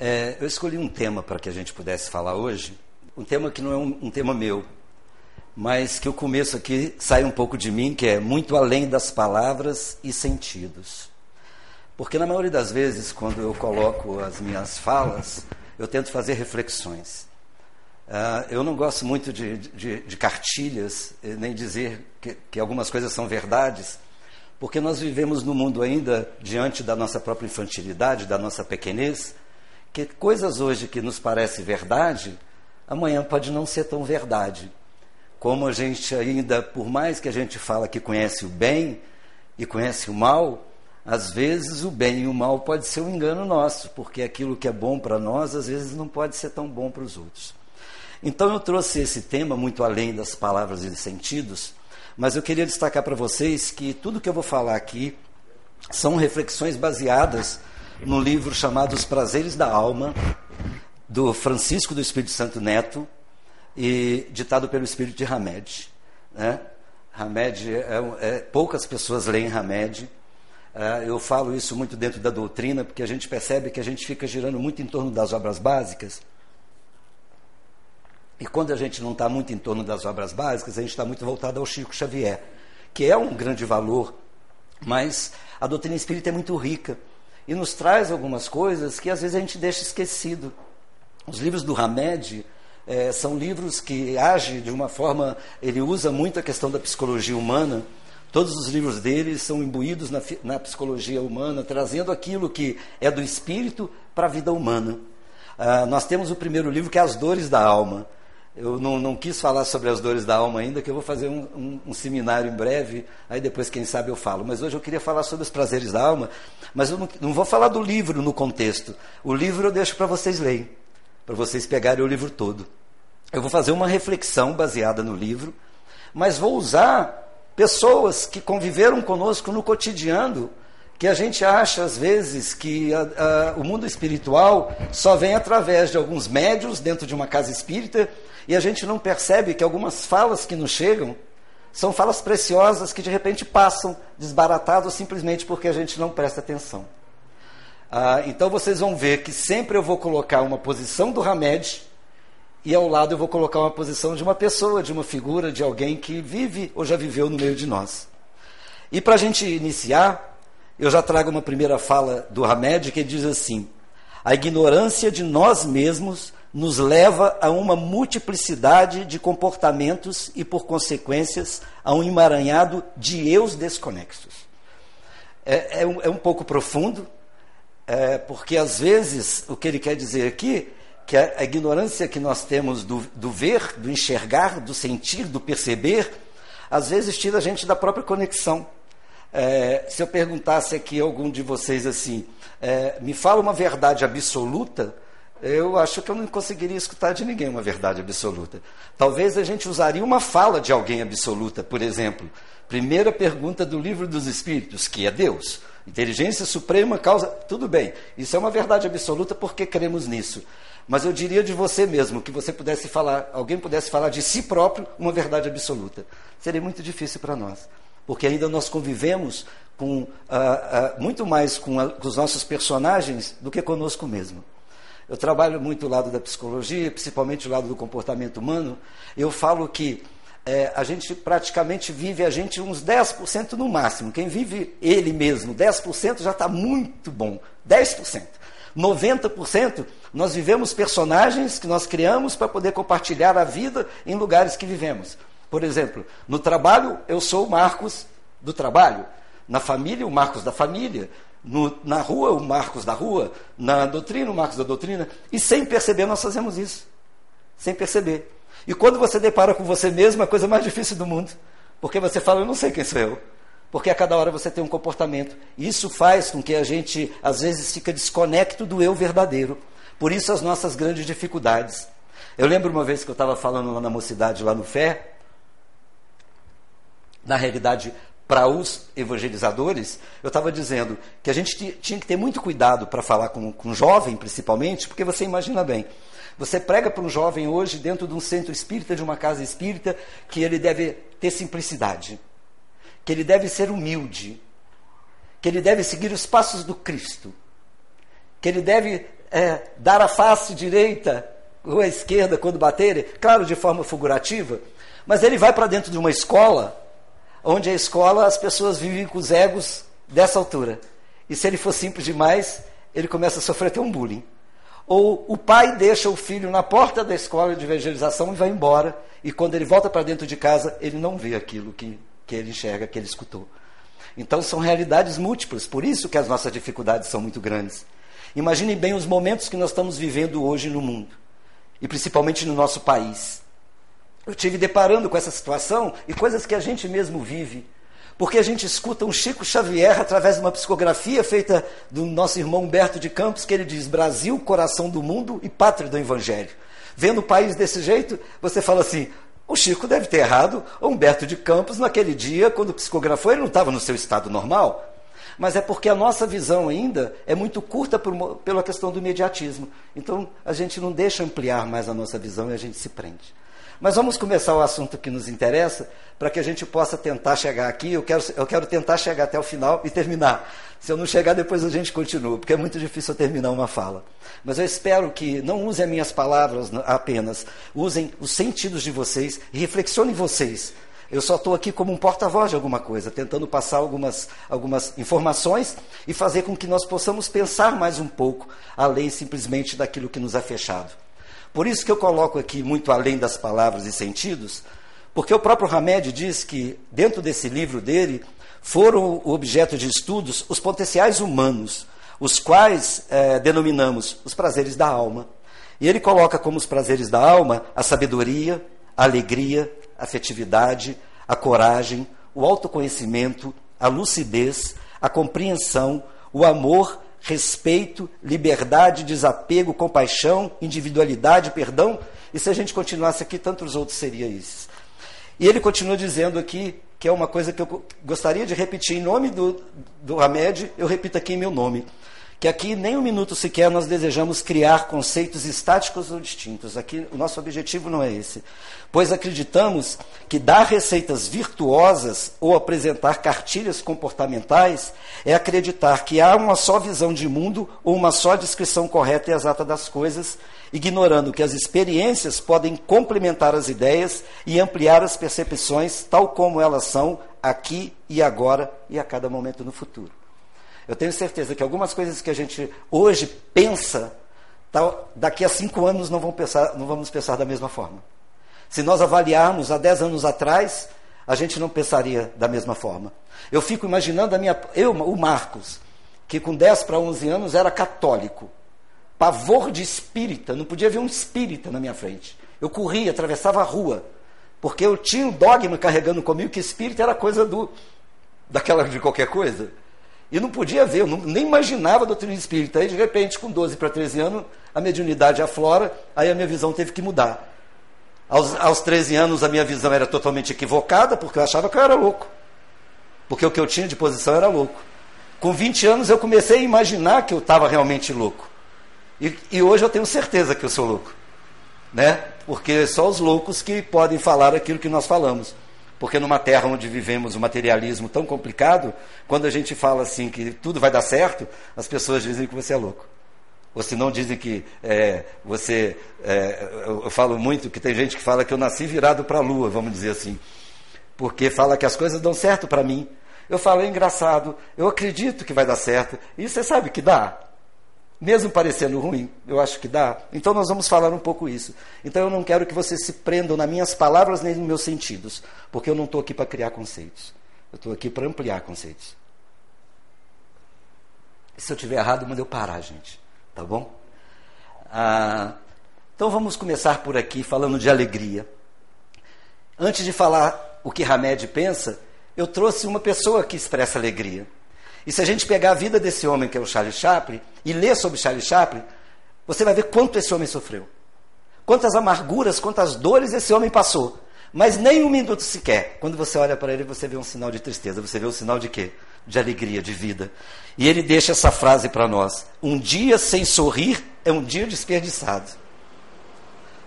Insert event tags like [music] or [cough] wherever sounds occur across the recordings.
É, eu escolhi um tema para que a gente pudesse falar hoje, um tema que não é um, um tema meu, mas que o começo aqui sai um pouco de mim, que é muito além das palavras e sentidos. Porque na maioria das vezes, quando eu coloco as minhas falas, eu tento fazer reflexões. Uh, eu não gosto muito de, de, de cartilhas, eh, nem dizer que, que, algumas coisas são verdades, porque nós vivemos no mundo ainda, diante da nossa própria infantilidade, da nossa pequenez, que coisas hoje que nos parecem verdade, amanhã pode não ser tão verdade. Como a gente ainda, por mais que a gente fala que conhece o bem e conhece o mal, às vezes o bem e o mal pode ser um engano nosso, porque aquilo que é bom para nós, às vezes não pode ser tão bom para os outros. Então eu trouxe esse tema muito além das palavras e dos sentidos, mas eu queria destacar para vocês que tudo que eu vou falar aqui são reflexões baseadas no livro chamado Os Prazeres da Alma, do Francisco do Espírito Santo Neto, e ditado pelo Espírito de Hamed. Né? Hamed, é, é, poucas pessoas leem Hamed. É, eu falo isso muito dentro da doutrina, porque a gente percebe que a gente fica girando muito em torno das obras básicas. E quando a gente não está muito em torno das obras básicas, a gente está muito voltado ao Chico Xavier, que é um grande valor, mas a doutrina espírita é muito rica e nos traz algumas coisas que às vezes a gente deixa esquecido. Os livros do Hamed é, são livros que agem de uma forma, ele usa muito a questão da psicologia humana. Todos os livros dele são imbuídos na, na psicologia humana, trazendo aquilo que é do espírito para a vida humana. Ah, nós temos o primeiro livro que é As Dores da Alma. Eu não, não, quis falar sobre as dores da alma ainda, que eu vou fazer um, um, um, seminário em breve, aí depois, quem sabe, eu falo. Mas hoje eu queria falar sobre os prazeres da alma, mas eu não, não vou falar do livro no contexto. O livro eu deixo para vocês lerem, para vocês pegarem o livro todo. Eu vou fazer uma reflexão baseada no livro, mas vou usar pessoas que conviveram conosco no cotidiano, que a gente acha às vezes que a, a, o mundo espiritual só vem através de alguns médios dentro de uma casa espírita e a gente não percebe que algumas falas que nos chegam são falas preciosas que de repente passam desbaratadas simplesmente porque a gente não presta atenção. Ah, então vocês vão ver que sempre eu vou colocar uma posição do Hamed e ao lado eu vou colocar uma posição de uma pessoa, de uma figura, de alguém que vive ou já viveu no meio de nós. E para a gente iniciar, eu já trago uma primeira fala do Hamed que diz assim: a ignorância de nós mesmos nos leva a uma multiplicidade de comportamentos e, por consequências, a um emaranhado de eus desconexos. É, é, um, é um, pouco profundo, é, porque às vezes o que ele quer dizer aqui que a, a ignorância que nós temos do, do, ver, do enxergar, do sentir, do perceber, às vezes tira a gente da própria conexão. É, se eu perguntasse aqui a algum de vocês assim, é, me fala uma verdade absoluta, eu acho que eu não conseguiria escutar de ninguém uma verdade absoluta. Talvez a gente usaria uma fala de alguém absoluta, por exemplo. Primeira pergunta do livro dos Espíritos, que é Deus. Inteligência suprema causa. Tudo bem, isso é uma verdade absoluta porque cremos nisso. Mas eu diria de você mesmo, que você pudesse falar, alguém pudesse falar de si próprio uma verdade absoluta. Seria muito difícil para nós. Porque ainda nós convivemos com, ah, ah, muito mais com, a, com os nossos personagens do que conosco mesmo. Eu trabalho muito o lado da psicologia, principalmente o lado do comportamento humano. Eu falo que é, a gente praticamente vive a gente uns 10% no máximo. Quem vive ele mesmo, 10% já está muito bom. 10%. 90% nós vivemos personagens que nós criamos para poder compartilhar a vida em lugares que vivemos. Por exemplo, no trabalho eu sou o Marcos do trabalho, na família o Marcos da família, no, na rua, o Marcos da rua, na doutrina, o Marcos da doutrina, e sem perceber nós fazemos isso. Sem perceber. E quando você depara com você mesmo, é a coisa mais difícil do mundo. Porque você fala, eu não sei quem sou eu. Porque a cada hora você tem um comportamento. Isso faz com que a gente, às vezes, fica desconecto do eu verdadeiro. Por isso as nossas grandes dificuldades. Eu lembro uma vez que eu estava falando lá na mocidade, lá no Fé, na realidade, para os evangelizadores, eu estava dizendo que a gente tinha que ter muito cuidado para falar com, com jovem, principalmente, porque você imagina bem, você prega para um jovem hoje dentro de um centro espírita, de uma casa espírita, que ele deve ter simplicidade, que ele deve ser humilde, que ele deve seguir os passos do Cristo, que ele deve é, dar a face direita ou a esquerda quando baterem, claro, de forma figurativa, mas ele vai para dentro de uma escola, onde a escola as pessoas vivem com os egos dessa altura. E se ele for simples demais, ele começa a sofrer até um bullying. Ou o pai deixa o filho na porta da escola de evangelização e vai embora, e quando ele volta para dentro de casa, ele não vê aquilo que, que ele enxerga, que ele escutou. Então são realidades múltiplas, por isso que as nossas dificuldades são muito grandes. Imaginem bem os momentos que nós estamos vivendo hoje no mundo, e principalmente no nosso país. Eu tive deparando com essa situação e coisas que a gente mesmo vive porque a gente escuta um Chico Xavier através de uma psicografia feita do nosso irmão Humberto de Campos, que ele diz: Brasil, coração do mundo e pátria do Evangelho. Vendo o país desse jeito, você fala assim: o Chico deve ter errado, o Humberto de Campos, naquele dia, quando psicografou, ele não estava no seu estado normal. Mas é porque a nossa visão ainda é muito curta por, pela questão do imediatismo. Então a gente não deixa ampliar mais a nossa visão e a gente se prende. Mas vamos começar o assunto que nos interessa, para que a gente possa tentar chegar aqui. Eu quero, eu quero tentar chegar até o final e terminar. Se eu não chegar, depois a gente continua, porque é muito difícil eu terminar uma fala. Mas eu espero que não usem as minhas palavras apenas, usem os sentidos de vocês e reflexionem vocês. Eu só estou aqui como um porta-voz de alguma coisa, tentando passar algumas, algumas informações e fazer com que nós possamos pensar mais um pouco, além simplesmente daquilo que nos é fechado. Por isso que eu coloco aqui muito além das palavras e sentidos, porque o próprio Hamed diz que, dentro desse livro dele, foram objeto de estudos os potenciais humanos, os quais é, denominamos os prazeres da alma. E ele coloca como os prazeres da alma a sabedoria, a alegria, a afetividade, a coragem, o autoconhecimento, a lucidez, a compreensão, o amor respeito, liberdade, desapego, compaixão, individualidade, perdão. E se a gente continuasse aqui, tantos outros seriam esses. E ele continua dizendo aqui, que é uma coisa que eu gostaria de repetir em nome do, do Hamed, eu repito aqui em meu nome que aqui nem um minuto sequer nós desejamos criar conceitos estáticos ou distintos. Aqui o nosso objetivo não é esse. Pois acreditamos que dar receitas virtuosas ou apresentar cartilhas comportamentais é acreditar que há uma só visão de mundo ou uma só descrição correta e exata das coisas, ignorando que as experiências podem complementar as ideias e ampliar as percepções tal como elas são aqui e agora e a cada momento no futuro. Eu tenho certeza que algumas coisas que a gente hoje pensa, tal, daqui a cinco anos não, vão pensar, não vamos pensar da mesma forma. Se nós avaliarmos há dez anos atrás, a gente não pensaria da mesma forma. Eu fico imaginando a minha, eu, o Marcos, que com 10 para 11 anos era católico, pavor de espírita, não podia ver um espírita na minha frente. Eu corria, atravessava a rua, porque eu tinha um dogma carregando comigo que espírita era coisa do daquela de qualquer coisa. E não podia ver, eu não, nem imaginava a doutrina espírita. Aí, de repente, com 12 para 13 anos, a mediunidade aflora, aí a minha visão teve que mudar. Aos, aos 13 anos, a minha visão era totalmente equivocada, porque eu achava que eu era louco. Porque o que eu tinha de posição era louco. Com 20 anos, eu comecei a imaginar que eu estava realmente louco. E, e, hoje eu tenho certeza que eu sou louco. Né? Porque só os loucos que podem falar aquilo que nós falamos. Porque numa terra onde vivemos um materialismo tão complicado, quando a gente fala assim que tudo vai dar certo, as pessoas dizem que você é louco. Ou se não dizem que é, você. É, eu falo muito que tem gente que fala que eu nasci virado para a lua, vamos dizer assim. Porque fala que as coisas dão certo para mim. Eu falo, é engraçado, eu acredito que vai dar certo. E você sabe que dá. Mesmo parecendo ruim, eu acho que dá. Então nós vamos falar um pouco isso. Então eu não quero que vocês se prendam nas minhas palavras nem nos meus sentidos, porque eu não estou aqui para criar conceitos. Eu estou aqui para ampliar conceitos. Se eu tiver errado, manda eu parar, gente. Tá bom? Ah, então vamos começar por aqui falando de alegria. Antes de falar o que Hamed pensa, eu trouxe uma pessoa que expressa alegria. E se a gente pegar a vida desse homem, que é o Charles Chaplin, e ler sobre Charles Chaplin, você vai ver quanto esse homem sofreu. Quantas amarguras, quantas dores esse homem passou. Mas nem um minuto sequer. Quando você olha para ele, você vê um sinal de tristeza. Você vê um sinal de quê? De alegria, de vida. E ele deixa essa frase para nós: Um dia sem sorrir é um dia desperdiçado.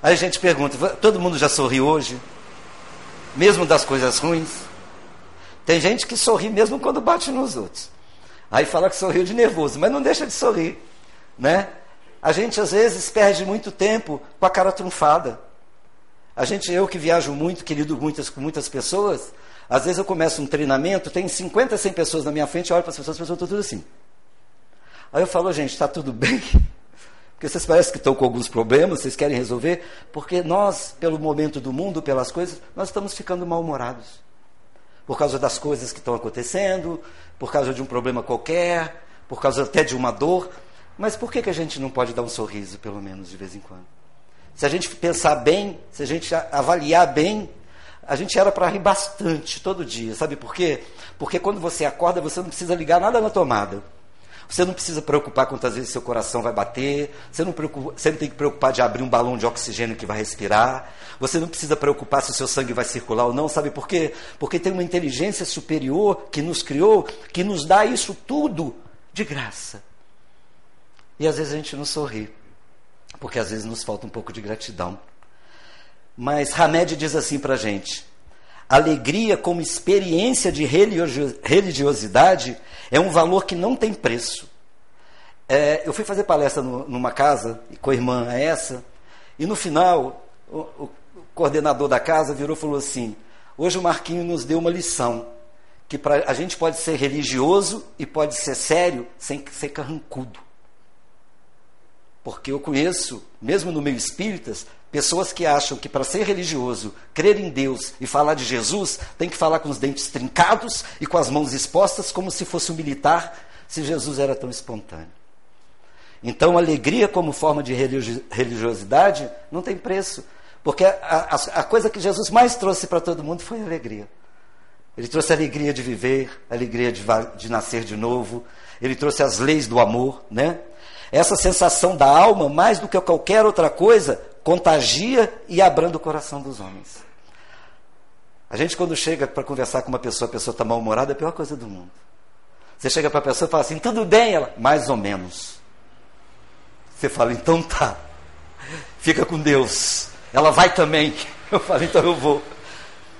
Aí a gente pergunta: todo mundo já sorriu hoje? Mesmo das coisas ruins? Tem gente que sorri mesmo quando bate nos outros. Aí fala que sorriu de nervoso, mas não deixa de sorrir, né? a gente às vezes perde muito tempo com a cara trunfada. A gente, eu que viajo muito, que lido muitas, com muitas pessoas, às vezes eu começo um treinamento, tem 50, 100 pessoas na minha frente, eu olho para as pessoas, as pessoas estão tudo assim. Aí eu falo, gente, está tudo bem? [laughs] Porque vocês parecem que estão com alguns problemas, vocês querem resolver, porque nós, pelo momento do mundo, pelas coisas, nós estamos ficando mal-humorados. Por causa das coisas que estão acontecendo, por causa de um problema qualquer, por causa até de uma dor. Mas por que, que a gente não pode dar um sorriso, pelo menos, de vez em quando? Se a gente pensar bem, se a gente avaliar bem, a gente era para rir bastante todo dia. Sabe por quê? Porque quando você acorda, você não precisa ligar nada na tomada. Você não precisa preocupar quantas vezes seu coração vai bater. Você não, preocupa, você não tem que preocupar de abrir um balão de oxigênio que vai respirar. Você não precisa preocupar se o seu sangue vai circular ou não. Sabe por quê? Porque tem uma inteligência superior que nos criou, que nos dá isso tudo de graça. E às vezes a gente não sorri, porque às vezes nos falta um pouco de gratidão. Mas Hamed diz assim para a gente: alegria como experiência de religiosidade é um valor que não tem preço. É, eu fui fazer palestra no, numa casa com a irmã essa, e no final o, o coordenador da casa virou e falou assim: hoje o Marquinho nos deu uma lição que pra, a gente pode ser religioso e pode ser sério sem ser carrancudo. Porque eu conheço, mesmo no meio espíritas, pessoas que acham que para ser religioso, crer em Deus e falar de Jesus, tem que falar com os dentes trincados e com as mãos expostas, como se fosse um militar, se Jesus era tão espontâneo. Então, alegria como forma de religiosidade não tem preço. Porque a, a, a coisa que Jesus mais trouxe para todo mundo foi alegria. Ele trouxe a alegria de viver, a alegria de, de nascer de novo. Ele trouxe as leis do amor, né? Essa sensação da alma, mais do que qualquer outra coisa, contagia e abranda o coração dos homens. A gente, quando chega para conversar com uma pessoa, a pessoa está mal-humorada, é a pior coisa do mundo. Você chega para a pessoa e fala assim: tudo bem? Ela, mais ou menos. Você fala: então tá. Fica com Deus. Ela vai também. [laughs] Eu falo: então eu vou.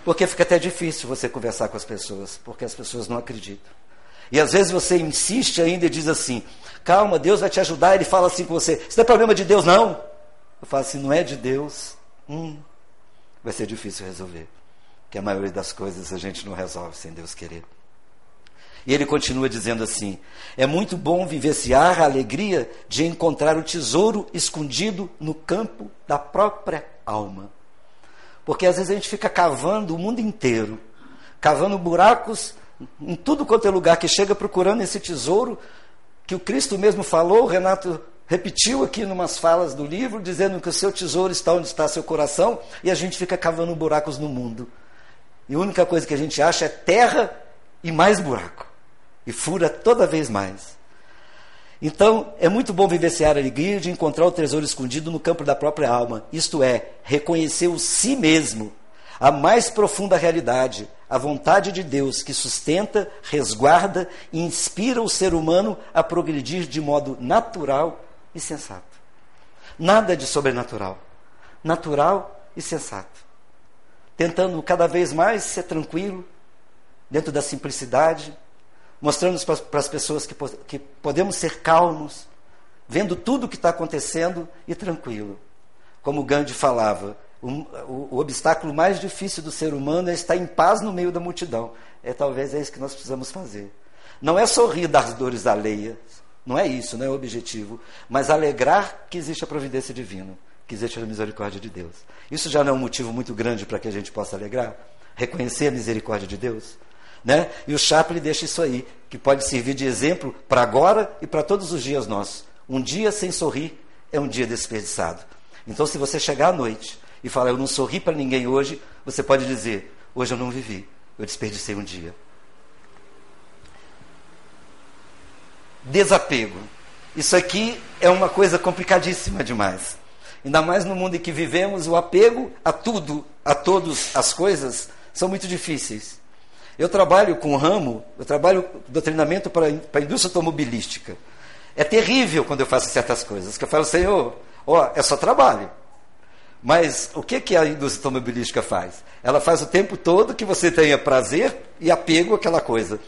Porque fica até difícil você conversar com as pessoas, porque as pessoas não acreditam. E às vezes você insiste ainda e diz assim: calma, Deus vai te ajudar. Ele fala assim com você: isso não é problema de Deus, não. Eu falo assim: não é de Deus. Hum, vai ser difícil resolver. Que a maioria das coisas a gente não resolve sem Deus querer. E ele continua dizendo assim: é muito bom vivenciar a alegria de encontrar o tesouro escondido no campo da própria alma. Porque às vezes a gente fica cavando o mundo inteiro, cavando buracos em tudo quanto é lugar que chega procurando esse tesouro que o Cristo mesmo falou, o Renato repetiu aqui em umas falas do livro, dizendo que o seu tesouro está onde está seu coração, e a gente fica cavando buracos no mundo. E a única coisa que a gente acha é terra e mais buraco. E fura toda vez mais. Então, é muito bom vivenciar a alegria de encontrar o tesouro escondido no campo da própria alma, isto é, reconhecer o si mesmo, a mais profunda realidade, a vontade de Deus que sustenta, resguarda e inspira o ser humano a progredir de modo natural e sensato. Nada de sobrenatural. Natural e sensato. Tentando cada vez mais ser tranquilo, dentro da simplicidade, mostrando para as pessoas que, que podemos ser calmos, vendo tudo o que está acontecendo e tranquilo. Como Gandhi falava, o, o, o, obstáculo mais difícil do ser humano é estar em paz no meio da multidão. É talvez é isso que nós precisamos fazer. Não é sorrir das dores alheias, não é isso, não é o objetivo, mas alegrar que existe a providência divina, que existe a misericórdia de Deus. Isso já não é um motivo muito grande para que a gente possa alegrar? Reconhecer a misericórdia de Deus? Né? E o Chaplin deixa isso aí, que pode servir de exemplo para agora e para todos os dias nossos. Um dia sem sorrir é um dia desperdiçado. Então, se você chegar à noite e falar, eu não sorri para ninguém hoje, você pode dizer, hoje eu não vivi, eu desperdicei um dia. Desapego. Isso aqui é uma coisa complicadíssima demais. Ainda mais no mundo em que vivemos, o apego a tudo, a todas as coisas, são muito difíceis. Eu trabalho com ramo, eu trabalho do treinamento para, para a indústria automobilística. É terrível quando eu faço certas coisas, que eu falo, Senhor, ó, é só trabalho. Mas o que, que a indústria automobilística faz? Ela faz o tempo todo que você tenha prazer e apego àquela coisa.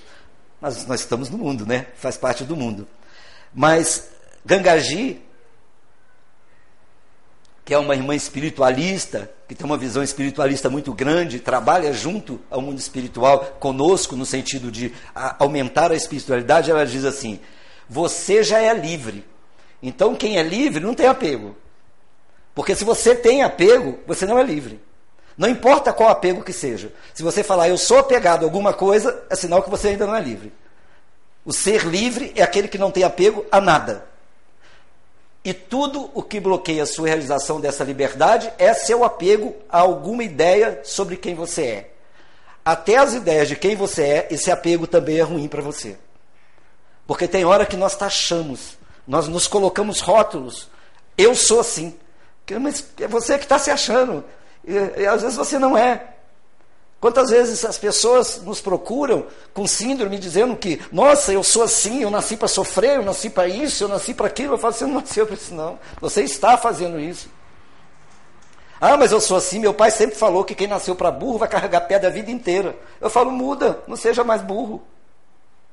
Mas nós estamos no mundo, né? Faz parte do mundo. Mas Gangaji que é uma irmã espiritualista, que tem uma visão espiritualista muito grande, trabalha junto ao mundo espiritual conosco, no sentido de aumentar a espiritualidade, ela diz assim: você já é livre. Então, quem é livre não tem apego. Porque se você tem apego, você não é livre. Não importa qual apego que seja. Se você falar, eu sou apegado a alguma coisa, é sinal que você ainda não é livre. O ser livre é aquele que não tem apego a nada. E tudo o que bloqueia a sua realização dessa liberdade é seu apego a alguma ideia sobre quem você é. Até as ideias de quem você é, esse apego também é ruim para você. Porque tem hora que nós taxamos, nós nos colocamos rótulos. Eu sou assim. Mas é você que está se achando. E, e às vezes você não é. Quantas vezes as pessoas nos procuram com síndrome dizendo que, nossa, eu sou assim, eu nasci para sofrer, eu nasci para isso, eu nasci para aquilo. Eu falo, você não nasceu para isso, não. Você está fazendo isso. Ah, mas eu sou assim, meu pai sempre falou que quem nasceu para burro vai carregar pedra a vida inteira. Eu falo, muda, não seja mais burro.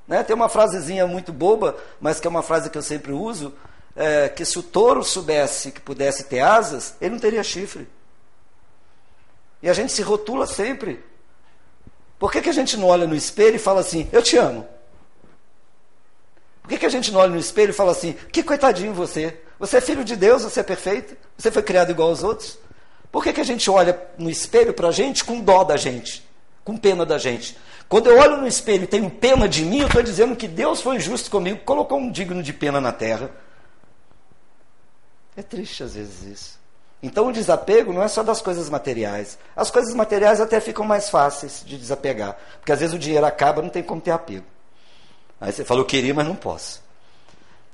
Né? Tem uma frasezinha muito boba, mas que é uma frase que eu sempre uso, é, que se o touro soubesse que pudesse ter asas, ele não teria chifre. E a gente se rotula sempre. Por que, que a gente não olha no espelho e fala assim, eu te amo? Por que, que a gente não olha no espelho e fala assim, que coitadinho você? Você é filho de Deus, você é perfeito, você foi criado igual aos outros. Por que, que a gente olha no espelho para a gente com dó da gente, com pena da gente? Quando eu olho no espelho e tenho pena de mim, eu estou dizendo que Deus foi justo comigo, colocou um digno de pena na terra. É triste às vezes isso. Então o desapego não é só das coisas materiais. As coisas materiais até ficam mais fáceis de desapegar. Porque às vezes o dinheiro acaba, não tem como ter apego. Aí você fala, eu queria, mas não posso.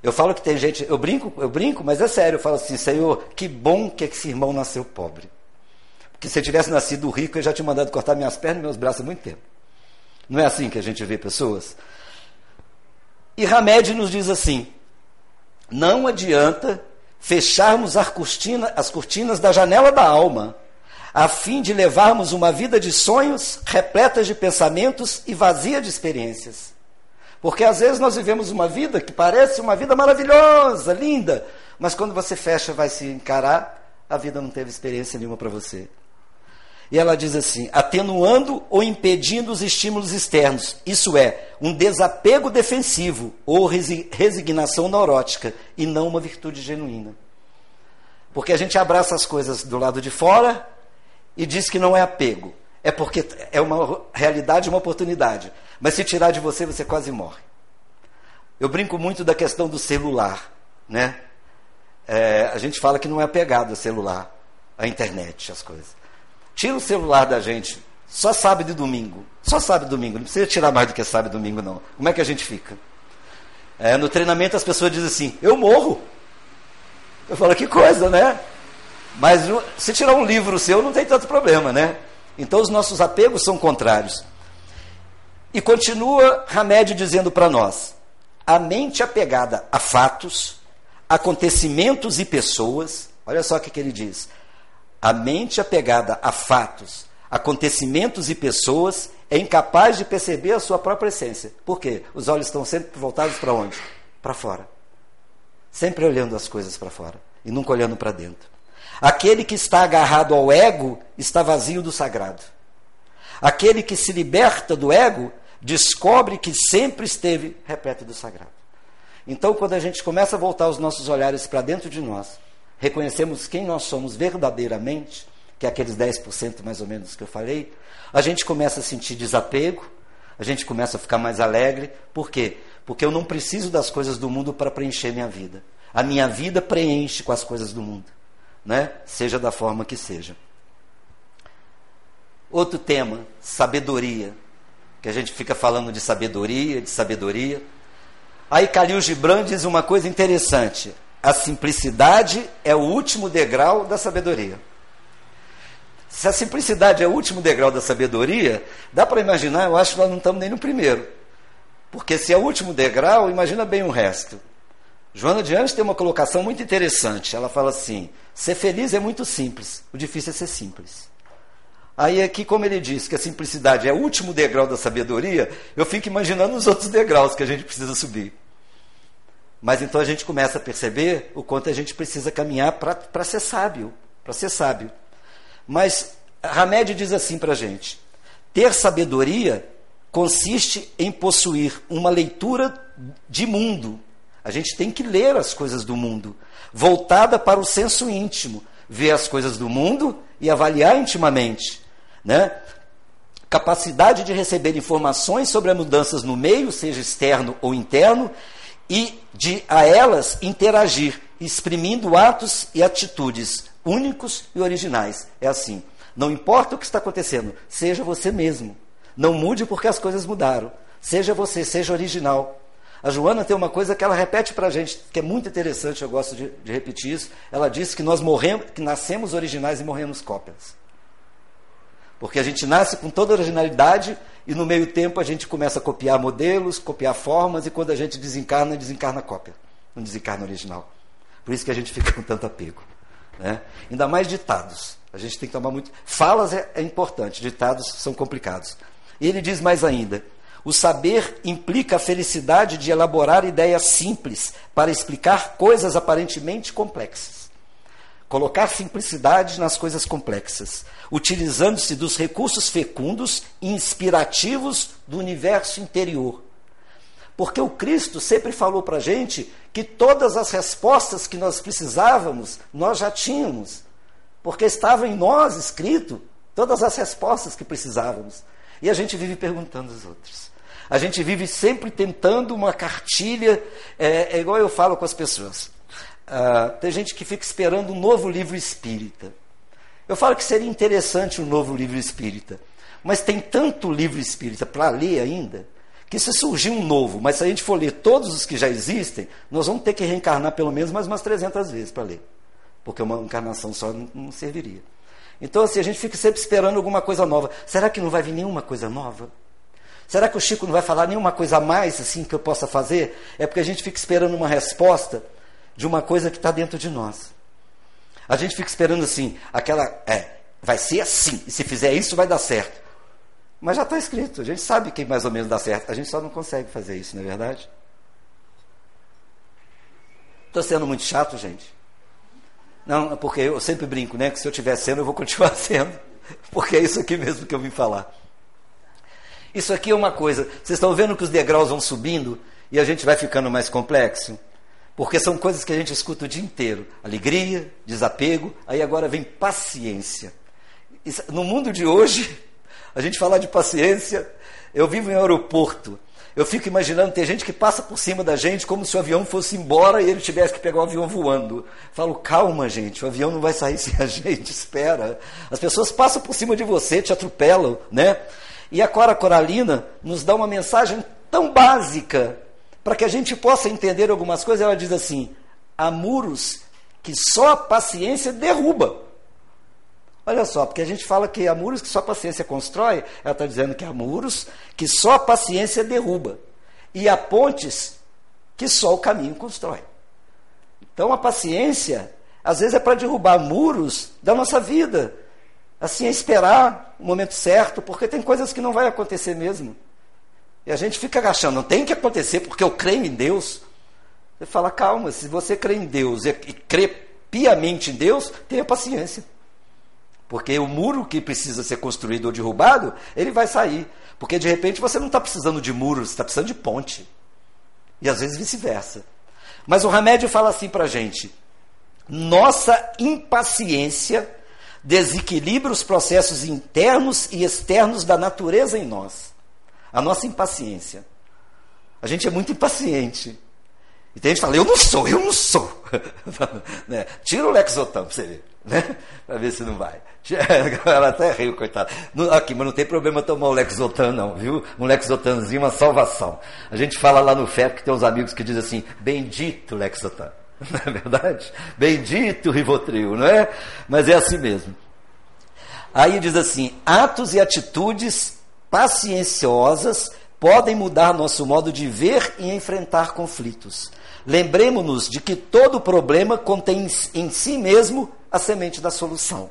Eu falo que tem gente, eu brinco, eu brinco, mas é sério, eu falo assim, Senhor, que bom que esse irmão nasceu pobre. Porque se eu tivesse nascido rico, eu já tinha mandado cortar minhas pernas e meus braços há muito tempo. Não é assim que a gente vê pessoas? E Hamed nos diz assim: não adianta fecharmos as, cortina, as cortinas da janela da alma, a fim de levarmos uma vida de sonhos repletas de pensamentos e vazia de experiências. Porque às vezes nós vivemos uma vida que parece uma vida maravilhosa, linda, mas quando você fecha, vai se encarar, a vida não teve experiência nenhuma para você. E ela diz assim: atenuando ou impedindo os estímulos externos, isso é, um desapego defensivo ou resignação neurótica, e não uma virtude genuína. Porque a gente abraça as coisas do lado de fora e diz que não é apego. É porque é uma realidade, uma oportunidade. Mas se tirar de você, você quase morre. Eu brinco muito da questão do celular. Né? É, a gente fala que não é apegado ao celular, à internet, as coisas. Tira o celular da gente, só sábado e domingo. Só sábado e domingo, não precisa tirar mais do que sábado e domingo, não. Como é que a gente fica? É, no treinamento as pessoas dizem assim: eu morro. Eu falo, que coisa, né? Mas se tirar um livro seu, não tem tanto problema, né? Então os nossos apegos são contrários. E continua Hamed dizendo para nós: a mente apegada a fatos, acontecimentos e pessoas, olha só o que, que ele diz: a mente apegada a fatos, acontecimentos e pessoas é incapaz de perceber a sua própria essência. Por quê? Os olhos estão sempre voltados para onde? Para fora. Sempre olhando as coisas para fora e nunca olhando para dentro. Aquele que está agarrado ao ego está vazio do sagrado. Aquele que se liberta do ego descobre que sempre esteve repleto do sagrado. Então, quando a gente começa a voltar os nossos olhares para dentro de nós, reconhecemos quem nós somos verdadeiramente, que é aqueles 10% mais ou menos que eu falei, a gente começa a sentir desapego, a gente começa a ficar mais alegre. Por quê? Porque eu não preciso das coisas do mundo para preencher minha vida. A minha vida preenche com as coisas do mundo, né? Seja da forma que seja. Outro tema, sabedoria. Que a gente fica falando de sabedoria, de sabedoria. Aí Calil Gibran diz uma coisa interessante a simplicidade é o último degrau da sabedoria. Se a simplicidade é o último degrau da sabedoria, dá para imaginar, eu acho que nós não estamos nem no primeiro. Porque se é o último degrau, imagina bem o resto. Joana de Anjos tem uma colocação muito interessante. Ela fala assim: ser feliz é muito simples, o difícil é ser simples. Aí aqui, como ele diz que a simplicidade é o último degrau da sabedoria, eu fico imaginando os outros [laughs] degraus que a gente precisa subir. Mas então a gente começa a perceber o quanto a gente precisa caminhar para ser sábio. para ser sábio. Mas Hamed diz assim para a gente: ter sabedoria consiste em possuir uma leitura de mundo. A gente tem que ler as coisas do mundo, voltada para o senso íntimo, ver as coisas do mundo e avaliar intimamente. Né? Capacidade de receber informações sobre as mudanças no meio, seja externo ou interno, e de a elas interagir, exprimindo atos e atitudes únicos e originais. É assim. Não importa o que está acontecendo, seja você mesmo. Não mude porque as coisas mudaram. Seja você, seja original. A Joana tem uma coisa que ela repete para a gente, que é muito interessante, eu gosto de, de, repetir isso. Ela diz que nós morremos, que nascemos originais e morremos cópias. Porque a gente nasce com toda originalidade e no meio tempo a gente começa a copiar modelos, copiar formas, e quando a gente desencarna, desencarna cópia, não desencarna original. Por isso que a gente fica com tanto apego. Né? Ainda mais ditados. A gente tem que tomar muito. Falas é, é importante, ditados são complicados. E ele diz mais ainda: o saber implica a felicidade de elaborar ideias simples para explicar coisas aparentemente complexas. Colocar simplicidade nas coisas complexas, utilizando-se dos recursos fecundos e inspirativos do universo interior. Porque o Cristo sempre falou para a gente que todas as respostas que nós precisávamos, nós já tínhamos. Porque estava em nós escrito todas as respostas que precisávamos. E a gente vive perguntando aos outros. A gente vive sempre tentando uma cartilha. É, é igual eu falo com as pessoas. Uh, tem gente que fica esperando um novo livro espírita. Eu falo que seria interessante um novo livro espírita. Mas tem tanto livro espírita para ler ainda, que se surgir um novo, mas se a gente for ler todos os que já existem, nós vamos ter que reencarnar pelo menos mais umas 300 vezes para ler. Porque uma encarnação só não, não serviria. Então, assim, a gente fica sempre esperando alguma coisa nova. Será que não vai vir nenhuma coisa nova? Será que o Chico não vai falar nenhuma coisa a mais assim que eu possa fazer? É porque a gente fica esperando uma resposta de uma coisa que está dentro de nós. A gente fica esperando assim, aquela, é, vai ser assim, e se fizer isso vai dar certo. Mas já está escrito, a gente sabe que mais ou menos dá certo, a gente só não consegue fazer isso, não é verdade? Estou sendo muito chato, gente? Não, porque eu sempre brinco, né? Que se eu estiver sendo, eu vou continuar [laughs] sendo. Porque é isso aqui mesmo que eu vim falar. Isso aqui é uma coisa. Vocês estão vendo que os degraus vão subindo e a gente vai ficando mais complexo? Porque são coisas que a gente escuta o dia inteiro: alegria, desapego, aí agora vem paciência. No mundo de hoje, [laughs] a gente falar de paciência, eu vivo em aeroporto. Eu fico imaginando, tem gente que passa por cima da gente como se o avião fosse embora e ele tivesse que pegar o avião voando. Falo, calma, gente, o avião não vai sair [laughs] sem a gente, espera. As pessoas passam por cima de você, te atropelam, né? E a Cora Coralina nos dá uma mensagem tão básica para que a gente possa entender algumas coisas. Ela diz assim: há muros que só a paciência derruba. Olha só, porque a gente fala que há muros que só a paciência constrói, ela está dizendo que há muros que só a paciência derruba. E há pontes que só o caminho constrói. Então a paciência, às vezes, é para derrubar muros da nossa vida. Assim, é esperar o momento certo, porque tem coisas que não vai acontecer mesmo. E a gente fica achando, não tem que acontecer porque eu creio em Deus. Você fala, calma, se você crê em Deus e crê piamente em Deus, tenha paciência. Porque o muro que precisa ser construído ou derrubado, ele vai sair. Porque de repente você não está precisando de muros, está precisando de ponte. E às vezes vice-versa. Mas o remédio fala assim para a gente: nossa impaciência desequilibra os processos internos e externos da natureza em nós a nossa impaciência. A gente é muito impaciente. E tem gente que fala, eu não sou, eu não sou. [laughs] né? Tira o Lexotan para você ver, né? para ver se não vai. [laughs] Ela até riu, coitada. Aqui, mas não tem problema tomar o Lexotan, não, viu? Um Lexotanzinho, uma salvação. A gente fala lá no FEP que tem uns amigos que dizem assim, bendito Lexotan. [laughs] Não é verdade? Bendito Rivotril, não é? Mas é assim mesmo. Aí diz assim: atos e atitudes pacienciosas podem mudar nosso modo de ver e enfrentar conflitos. Lembremos-nos de que todo problema contém em si mesmo a semente da solução.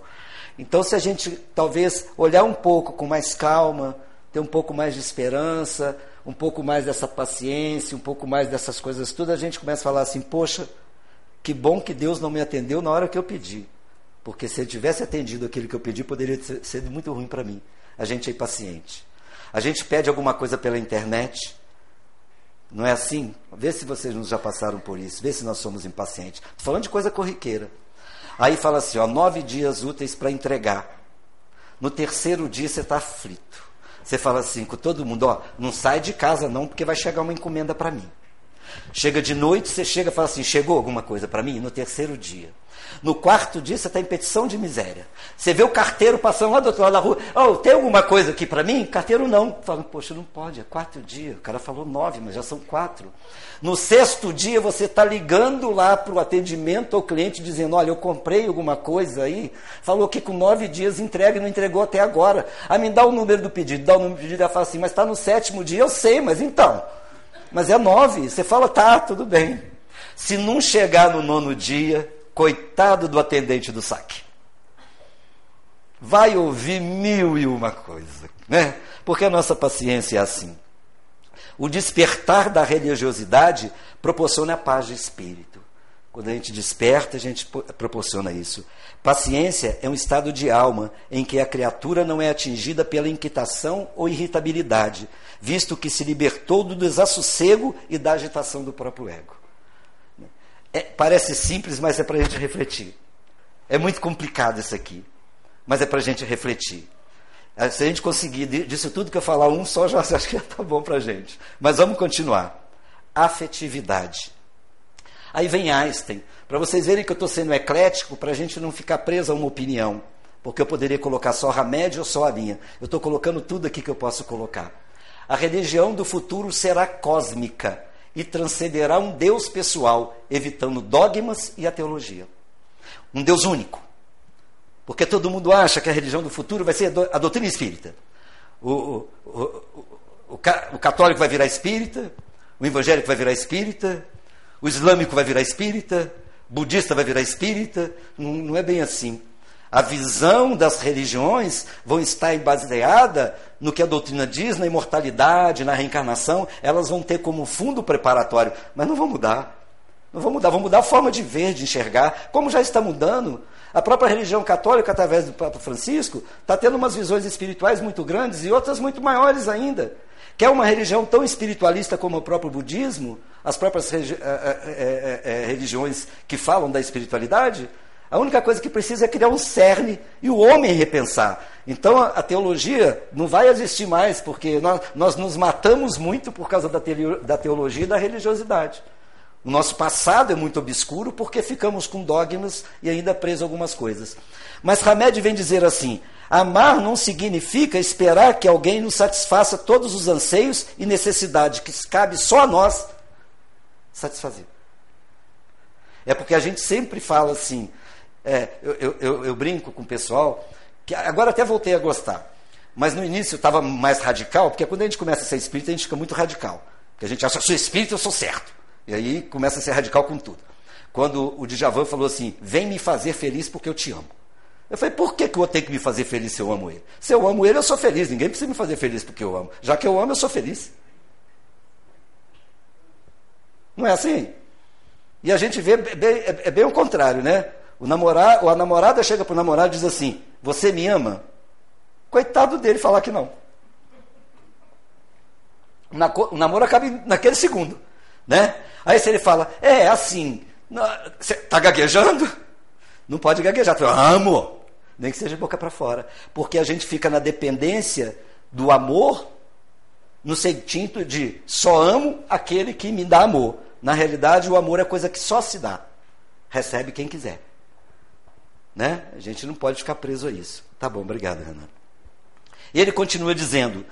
Então, se a gente talvez olhar um pouco com mais calma, ter um pouco mais de esperança, um pouco mais dessa paciência, um pouco mais dessas coisas tudo, a gente começa a falar assim: poxa, que bom que Deus não me atendeu na hora que eu pedi. Porque se ele tivesse atendido aquilo que eu pedi, poderia ter sido muito ruim para mim. A gente é impaciente. A gente pede alguma coisa pela internet. Não é assim? Vê se vocês nos já passaram por isso. Vê se nós somos impacientes. Estou falando de coisa corriqueira. Aí fala assim: ó, nove dias úteis para entregar. No terceiro dia você está aflito. Você fala assim com todo mundo: ó, não sai de casa não, porque vai chegar uma encomenda para mim. Chega de noite, você chega e fala assim: chegou alguma coisa para mim? No terceiro dia. No quarto dia, você está em petição de miséria. Você vê o carteiro passando lá do outro lado da rua. Oh, tem alguma coisa aqui para mim? Carteiro não. Fala, poxa, não pode, é quatro dias. O cara falou nove, mas já são quatro. No sexto dia, você está ligando lá para o atendimento ao cliente, dizendo: Olha, eu comprei alguma coisa aí. Falou que com nove dias entrega e não entregou até agora. Ah, me dá o número do pedido. Dá o número do pedido. Ela fala assim: Mas está no sétimo dia. Eu sei, mas então. Mas é nove. Você fala: Tá, tudo bem. Se não chegar no nono dia, Coitado do atendente do saque. Vai ouvir mil e uma coisa, né? Porque a nossa paciência é assim. O despertar da religiosidade proporciona a paz de espírito. Quando a gente desperta, a gente proporciona isso. Paciência é um estado de alma em que a criatura não é atingida pela inquietação ou irritabilidade, visto que se libertou do desassossego e da agitação do próprio ego. É, parece simples, mas é para a gente refletir. É muito complicado isso aqui, mas é para a gente refletir. É, se a gente conseguir disso tudo que eu falar um só, [laughs] já acho que já está bom para a gente. Mas vamos continuar. Afetividade. Aí vem Einstein, para vocês verem que eu estou sendo eclético, para a gente não ficar preso a uma opinião. Porque eu poderia colocar só a média ou só a minha. Eu estou colocando tudo aqui que eu posso colocar. A religião do futuro será cósmica e transcenderá um Deus pessoal, evitando dogmas e a teologia. Um Deus único. Porque todo mundo acha que a religião do futuro vai ser a doutrina espírita. O, o, o, o, católico vai virar espírita, o evangélico vai virar espírita, o islâmico vai virar espírita, budista vai virar espírita. Não, não é bem assim. A visão das religiões vão estar baseada no que a doutrina diz, na imortalidade, na reencarnação. Elas vão ter como fundo preparatório, mas não vão mudar. Não vão mudar, vão mudar a forma de ver, de enxergar, como já está mudando. A própria religião católica, através do Papa Francisco, está tendo umas visões espirituais muito grandes e outras muito maiores ainda. Quer uma religião tão espiritualista como o próprio budismo, as próprias eh, eh, eh, religiões que falam da espiritualidade, a única coisa que precisa é criar um cerne e o homem repensar. Então a, teologia não vai existir mais, porque nós, nós nos matamos muito por causa da, da teologia e da religiosidade. O nosso passado é muito obscuro porque ficamos com dogmas e ainda presos a algumas coisas. Mas Hamed vem dizer assim: amar não significa esperar que alguém nos satisfaça todos os anseios e necessidades que cabe só a nós satisfazer. É porque a gente sempre fala assim: é, eu, eu, eu, brinco com o pessoal, que agora até voltei a gostar. Mas no início eu estava mais radical, porque quando a gente começa a ser espírita, a gente fica muito radical. Porque a gente acha, sou espírita, eu sou certo. E aí começa a ser radical com tudo. Quando o Djavan falou assim, vem me fazer feliz porque eu te amo. Eu falei, por que, que eu tenho que me fazer feliz se eu amo ele? Se eu amo ele, eu sou feliz. Ninguém precisa me fazer feliz porque eu amo. Já que eu amo, eu sou feliz. Não é assim? E a gente vê, é, é bem o contrário, né? O namorado, a namorada chega para o namorado e diz assim: Você me ama? Coitado dele falar que não. O namoro acaba naquele segundo. Né? Aí se ele fala, é assim, você está gaguejando? Não pode gaguejar. Eu amo. Nem que seja boca para fora. Porque a gente fica na dependência do amor, no sentido de só amo aquele que me dá amor. Na realidade, o amor é coisa que só se dá. Recebe quem quiser. Né? A gente não pode ficar preso a isso. Tá bom, obrigado, Renato. E ele continua dizendo,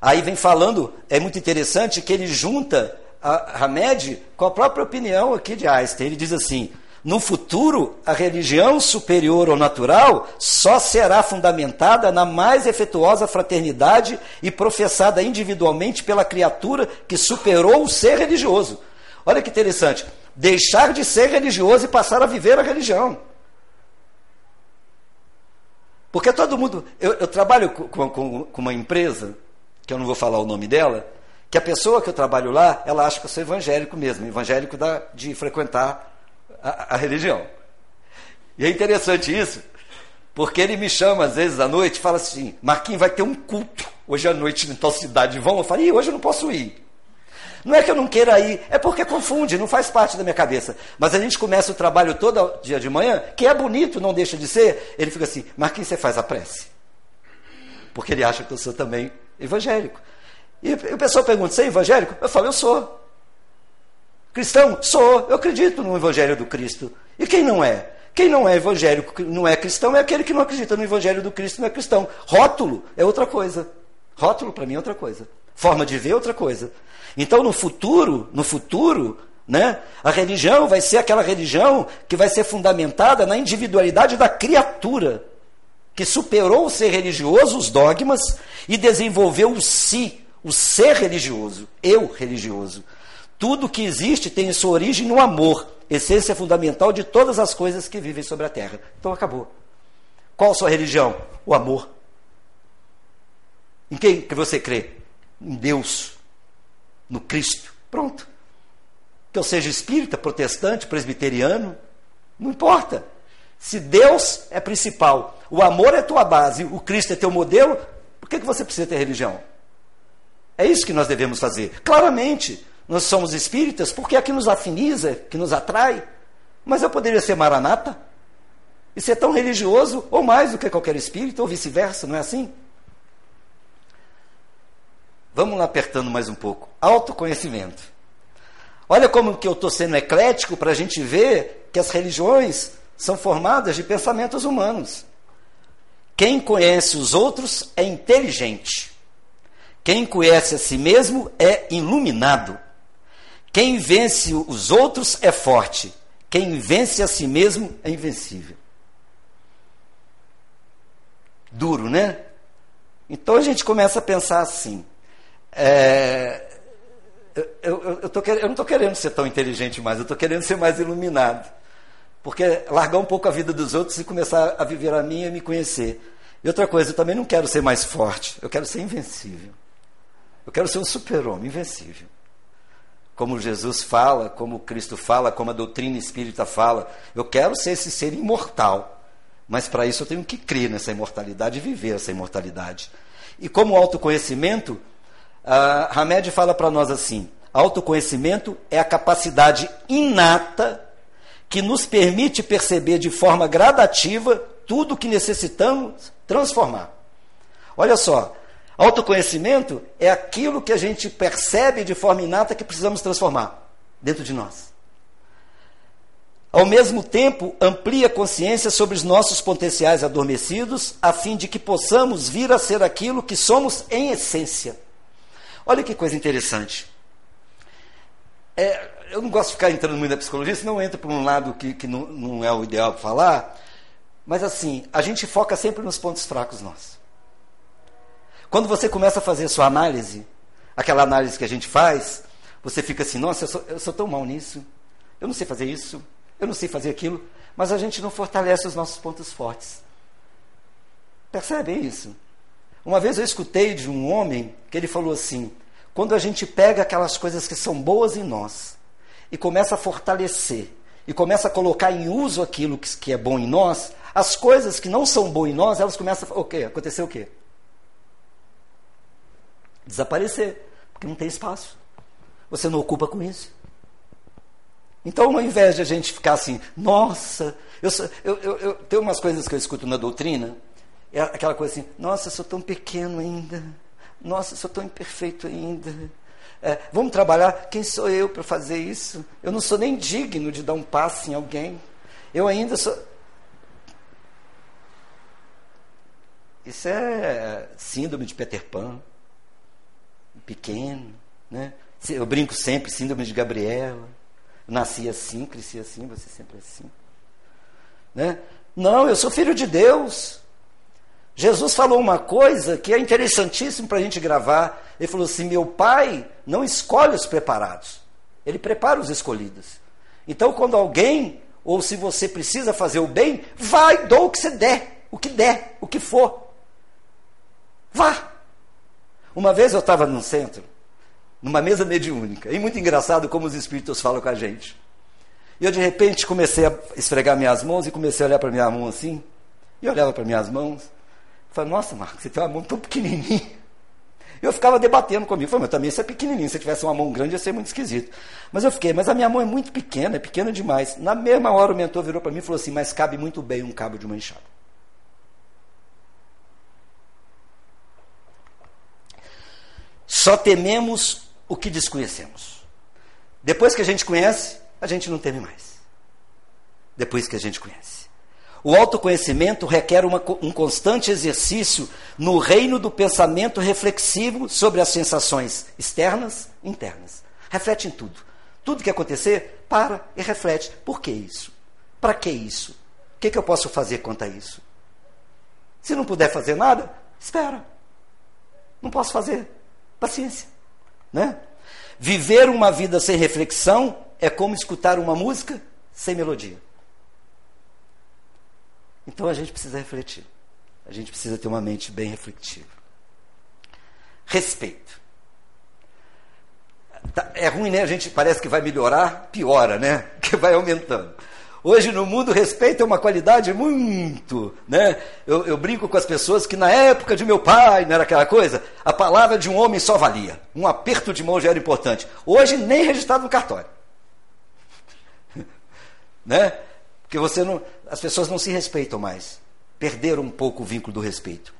aí vem falando, é muito interessante que ele junta a Hamed com a própria opinião aqui de Einstein. Ele diz assim: no futuro, a religião superior ou natural só será fundamentada na mais efetuosa fraternidade e professada individualmente pela criatura que superou o ser religioso. Olha que interessante. Deixar de ser religioso e passar a viver a religião. Porque todo mundo. Eu, eu trabalho com, com, com, uma empresa, que eu não vou falar o nome dela, que a pessoa que eu trabalho lá, ela acha que eu sou evangélico mesmo, evangélico da, de frequentar a, a religião. E é interessante isso, porque ele me chama às vezes à noite e fala assim: Marquinhos, vai ter um culto hoje à noite em tal cidade, vão? Eu falo, Ih, hoje eu não posso ir. Não é que eu não queira ir, é porque confunde, não faz parte da minha cabeça. Mas a gente começa o trabalho todo dia de manhã, que é bonito, não deixa de ser. Ele fica assim: Marquinhos, você faz a prece? Porque ele acha que eu sou também evangélico. E o pessoal pergunta: você é evangélico? Eu falo: eu sou. Cristão? Sou. Eu acredito no evangelho do Cristo. E quem não é? Quem não é evangélico, não é cristão, é aquele que não acredita no evangelho do Cristo, não é cristão. Rótulo é outra coisa. Rótulo para mim é outra coisa. Forma de ver é outra coisa. Então no futuro, no futuro, né, a religião vai ser aquela religião que vai ser fundamentada na individualidade da criatura, que superou o ser religioso, os dogmas, e desenvolveu o si, o ser religioso, eu religioso. Tudo que existe tem sua origem no amor, essência fundamental de todas as coisas que vivem sobre a terra. Então acabou. Qual sua religião? O amor. Em quem que você crê? Em Deus, no Cristo. Pronto. Que eu seja espírita, protestante, presbiteriano, não importa. Se Deus é principal, o amor é tua base, o Cristo é teu modelo, por que, que você precisa ter religião? É isso que nós devemos fazer. Claramente, nós somos espíritas porque é que nos afiniza, que nos atrai. Mas eu poderia ser maranata e ser tão religioso ou mais do que qualquer espírito, ou vice-versa, não é assim? Vamos lá apertando mais um pouco. Autoconhecimento. Olha como que eu estou sendo eclético para a gente ver que as religiões são formadas de pensamentos humanos. Quem conhece os outros é inteligente. Quem conhece a si mesmo é iluminado. Quem vence os outros é forte. Quem vence a si mesmo é invencível. Duro, né? Então a gente começa a pensar assim: é, eu, eu, eu, tô, eu não estou querendo ser tão inteligente mais, eu estou querendo ser mais iluminado. Porque largar um pouco a vida dos outros e começar a viver a minha e me conhecer. E outra coisa, eu também não quero ser mais forte, eu quero ser invencível. Eu quero ser um super-homem, invencível. Como Jesus fala, como Cristo fala, como a doutrina espírita fala. Eu quero ser esse ser imortal. Mas para isso eu tenho que crer nessa imortalidade e viver essa imortalidade. E como autoconhecimento, a Hamed fala para nós assim: autoconhecimento é a capacidade inata que nos permite perceber de forma gradativa tudo o que necessitamos transformar. Olha só, autoconhecimento é aquilo que a gente percebe de forma inata que precisamos transformar dentro de nós. Ao mesmo tempo, amplia a consciência sobre os nossos potenciais adormecidos, a fim de que possamos vir a ser aquilo que somos em essência. Olha que coisa interessante. É, eu não gosto de ficar entrando muito na psicologia, senão entra por um lado que, que não, não é o ideal para falar. Mas assim, a gente foca sempre nos pontos fracos nossos. Quando você começa a fazer a sua análise, aquela análise que a gente faz, você fica assim, nossa, eu sou, eu sou tão mal nisso, eu não sei fazer isso, eu não sei fazer aquilo, mas a gente não fortalece os nossos pontos fortes. Percebem isso? Uma vez eu escutei de um homem que ele falou assim: quando a gente pega aquelas coisas que são boas em nós e começa a fortalecer e começa a colocar em uso aquilo que, que é bom em nós, as coisas que não são boas em nós, elas começam a. O quê? Acontecer o quê? Desaparecer. Porque não tem espaço. Você não ocupa com isso. Então, ao invés de a gente ficar assim, nossa, eu, eu, eu, eu tem umas coisas que eu escuto na doutrina é aquela coisa assim: nossa, sou tão pequeno ainda. Nossa, sou tão imperfeito ainda. É, vamos trabalhar. Quem sou eu para fazer isso? Eu não sou nem digno de dar um passe em alguém. Eu ainda sou. Isso é síndrome de Peter Pan. Pequeno. Né? Eu brinco sempre, síndrome de Gabriela. Nasci assim, cresci assim, você sempre assim. Né? Não, eu sou filho de Deus. Jesus falou uma coisa que é interessantíssimo para a gente gravar. Ele falou assim: Meu pai não escolhe os preparados, ele prepara os escolhidos. Então, quando alguém, ou se você precisa fazer o bem, vai, dou o que você der, o que der, o que for. Vá. Uma vez eu estava num centro, numa mesa mediúnica, e muito engraçado como os espíritos falam com a gente. E eu de repente comecei a esfregar minhas mãos e comecei a olhar para minha mão assim. E olhava para minhas mãos. Falei, nossa, Marcos, você tem uma mão tão pequenininha. Eu ficava debatendo comigo. Falei, mas também isso é pequenininho. Se tivesse uma mão grande ia ser muito esquisito. Mas eu fiquei, mas a minha mão é muito pequena, é pequena demais. Na mesma hora o mentor virou para mim e falou assim, mas cabe muito bem um cabo de uma enxada. Só tememos o que desconhecemos. Depois que a gente conhece, a gente não teme mais. Depois que a gente conhece. O autoconhecimento requer uma, um constante exercício no reino do pensamento reflexivo sobre as sensações externas e internas. Reflete em tudo. Tudo que acontecer, para e reflete. Por que isso? Para que isso? O que, que eu posso fazer quanto a isso? Se não puder fazer nada, espera. Não posso fazer. Paciência. Né? Viver uma vida sem reflexão é como escutar uma música sem melodia. Então a gente precisa refletir. A gente precisa ter uma mente bem reflexiva. Respeito. Tá, é ruim, né? A gente parece que vai melhorar, piora, né? [laughs] Que vai aumentando. Hoje no mundo, respeito é uma qualidade muito. Né? Eu, eu, brinco com as pessoas que na época de meu pai, não era aquela coisa, a palavra de um homem só valia. Um aperto de mão já era importante. Hoje, nem registrado no cartório. [laughs] né? Porque você não, as pessoas não se respeitam mais. Perderam um pouco o vínculo do respeito.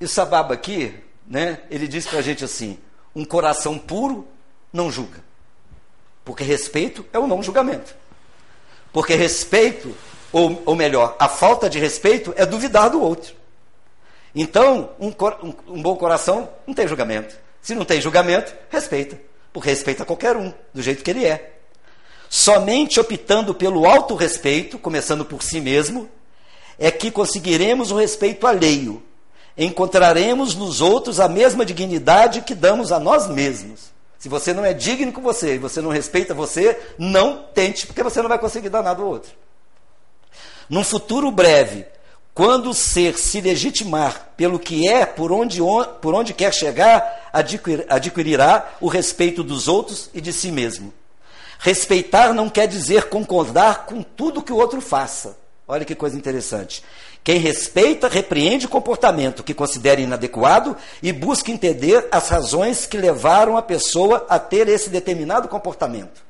E o Sababa aqui, né, ele diz para a gente assim: um coração puro não julga. Porque respeito é o não julgamento. Porque respeito, ou, ou melhor, a falta de respeito é duvidar do outro. Então, um, um, um bom coração não tem julgamento. Se não tem julgamento, respeita. Porque respeita qualquer um, do jeito que ele é. Somente optando pelo autorrespeito, começando por si mesmo, é que conseguiremos o respeito alheio. Encontraremos nos outros a mesma dignidade que damos a nós mesmos. Se você não é digno com você e você não respeita você, não tente, porque você não vai conseguir dar nada ao outro. Num futuro breve, quando o ser se legitimar pelo que é, por onde, por onde quer chegar, adquirir, adquirirá o respeito dos outros e de si mesmo. Respeitar não quer dizer concordar com tudo que o outro faça. Olha que coisa interessante. Quem respeita, repreende o comportamento que considera inadequado e busca entender as razões que levaram a pessoa a ter esse determinado comportamento.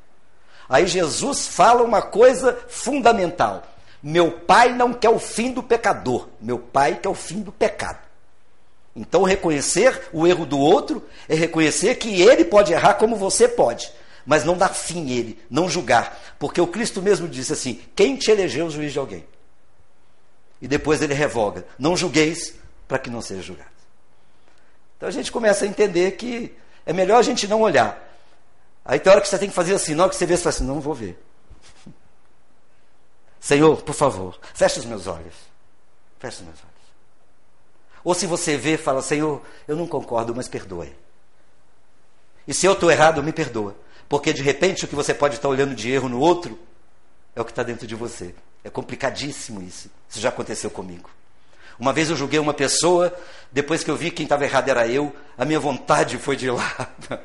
Aí Jesus fala uma coisa fundamental. Meu pai não quer o fim do pecador, meu pai quer o fim do pecado. Então, reconhecer o erro do outro é reconhecer que ele pode errar como você pode, mas não dar fim ele, não julgar. Porque o Cristo mesmo disse assim: quem te elegeu juiz de alguém? e depois ele revoga. Não julgueis para que não seja julgado. Então a gente começa a entender que é melhor a gente não olhar. Aí tem hora que você tem que fazer assim, hora que você vê, você fala assim, não vou ver. [laughs] Senhor, por favor, feche os meus olhos. Feche os meus olhos. Ou se você vê, fala, Senhor, eu não concordo, mas perdoe. E se eu estou errado, me perdoa. Porque de repente o que você pode estar olhando de erro no outro é o que está dentro de você. É complicadíssimo isso. Isso já aconteceu comigo. Uma vez eu julguei uma pessoa, depois que eu vi que quem estava errado era eu, a minha vontade foi de ir lá. [laughs]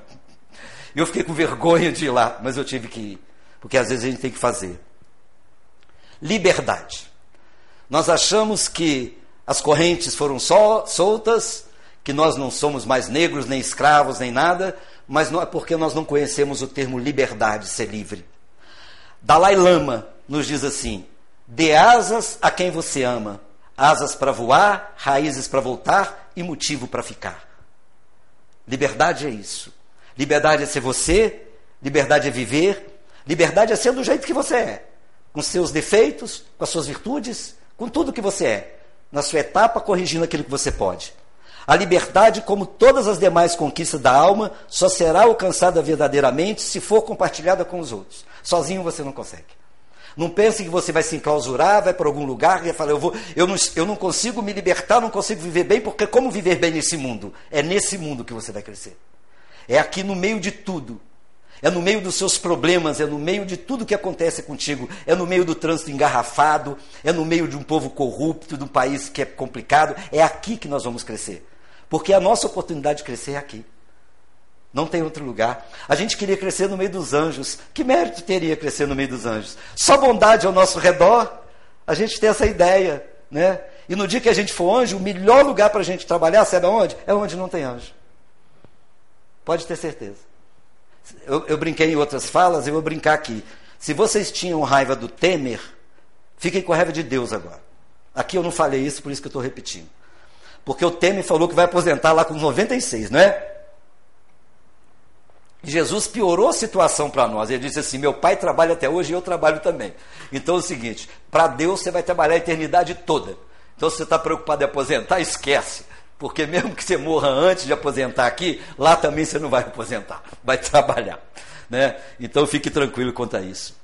Eu fiquei com vergonha de ir lá, mas eu tive que ir. Porque às vezes a gente tem que fazer. Liberdade. Nós achamos que as correntes foram só soltas, que nós não somos mais negros, nem escravos, nem nada, mas não é porque nós não conhecemos o termo liberdade, ser livre. Dalai Lama nos diz assim: Dê asas a quem você ama, asas para voar, raízes para voltar e motivo para ficar. Liberdade é isso. Liberdade é ser você, liberdade é viver, liberdade é ser do jeito que você é, com seus defeitos, com as suas virtudes, com tudo que você é, na sua etapa corrigindo aquilo que você pode. A liberdade, como todas as demais conquistas da alma, só será alcançada verdadeiramente se for compartilhada com os outros. Sozinho você não consegue. Não pense que você vai se enclausurar, vai para algum lugar e vai falar, eu, vou, eu, não, eu não consigo me libertar, não consigo viver bem, porque como viver bem nesse mundo? É nesse mundo que você vai crescer. É aqui no meio de tudo. É no meio dos seus problemas, é no meio de tudo que acontece contigo, é no meio do trânsito engarrafado, é no meio de um povo corrupto, de um país que é complicado. É aqui que nós vamos crescer. Porque a nossa oportunidade de crescer é aqui. Não tem outro lugar. A gente queria crescer no meio dos anjos. Que mérito teria crescer no meio dos anjos? Só bondade ao nosso redor. A gente tem essa ideia, né? E no dia que a gente for anjo, o melhor lugar para a gente trabalhar, sabe aonde? É onde não tem anjo. Pode ter certeza. Eu, eu brinquei em outras falas, eu vou brincar aqui. Se vocês tinham raiva do Temer, fiquem com raiva de Deus agora. Aqui eu não falei isso, por isso que eu estou repetindo. Porque o Temer falou que vai aposentar lá com 96, não é? Jesus piorou a situação para nós. Ele disse assim: Meu pai trabalha até hoje e eu trabalho também. Então é o seguinte: para Deus você vai trabalhar a eternidade toda. Então, se você está preocupado em aposentar, esquece. Porque mesmo que você morra antes de aposentar aqui, lá também você não vai aposentar, vai [laughs] trabalhar. Né? Então fique tranquilo quanto a isso.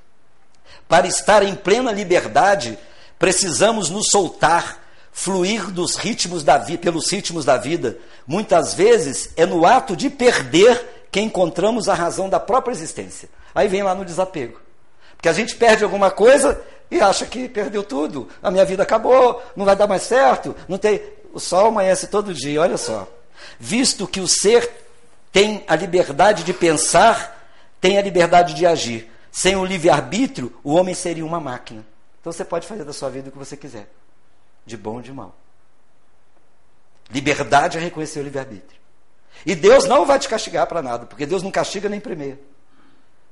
Para estar em plena liberdade, precisamos nos soltar, fluir dos ritmos da vida, pelos ritmos da vida. Muitas vezes é no ato de perder que encontramos a razão da própria existência. Aí vem lá no desapego. Porque a gente perde alguma coisa e acha que perdeu tudo. A minha vida acabou, não vai dar mais certo, não tem. O sol amanhece todo dia, olha só. Visto que o ser tem a liberdade de pensar, tem a liberdade de agir. Sem o livre-arbítrio, o homem seria uma máquina. Então você pode fazer da sua vida o que você quiser, de bom ou de mal. Liberdade é reconhecer o livre-arbítrio. E Deus não vai te castigar para nada, porque Deus não castiga nem primeiro.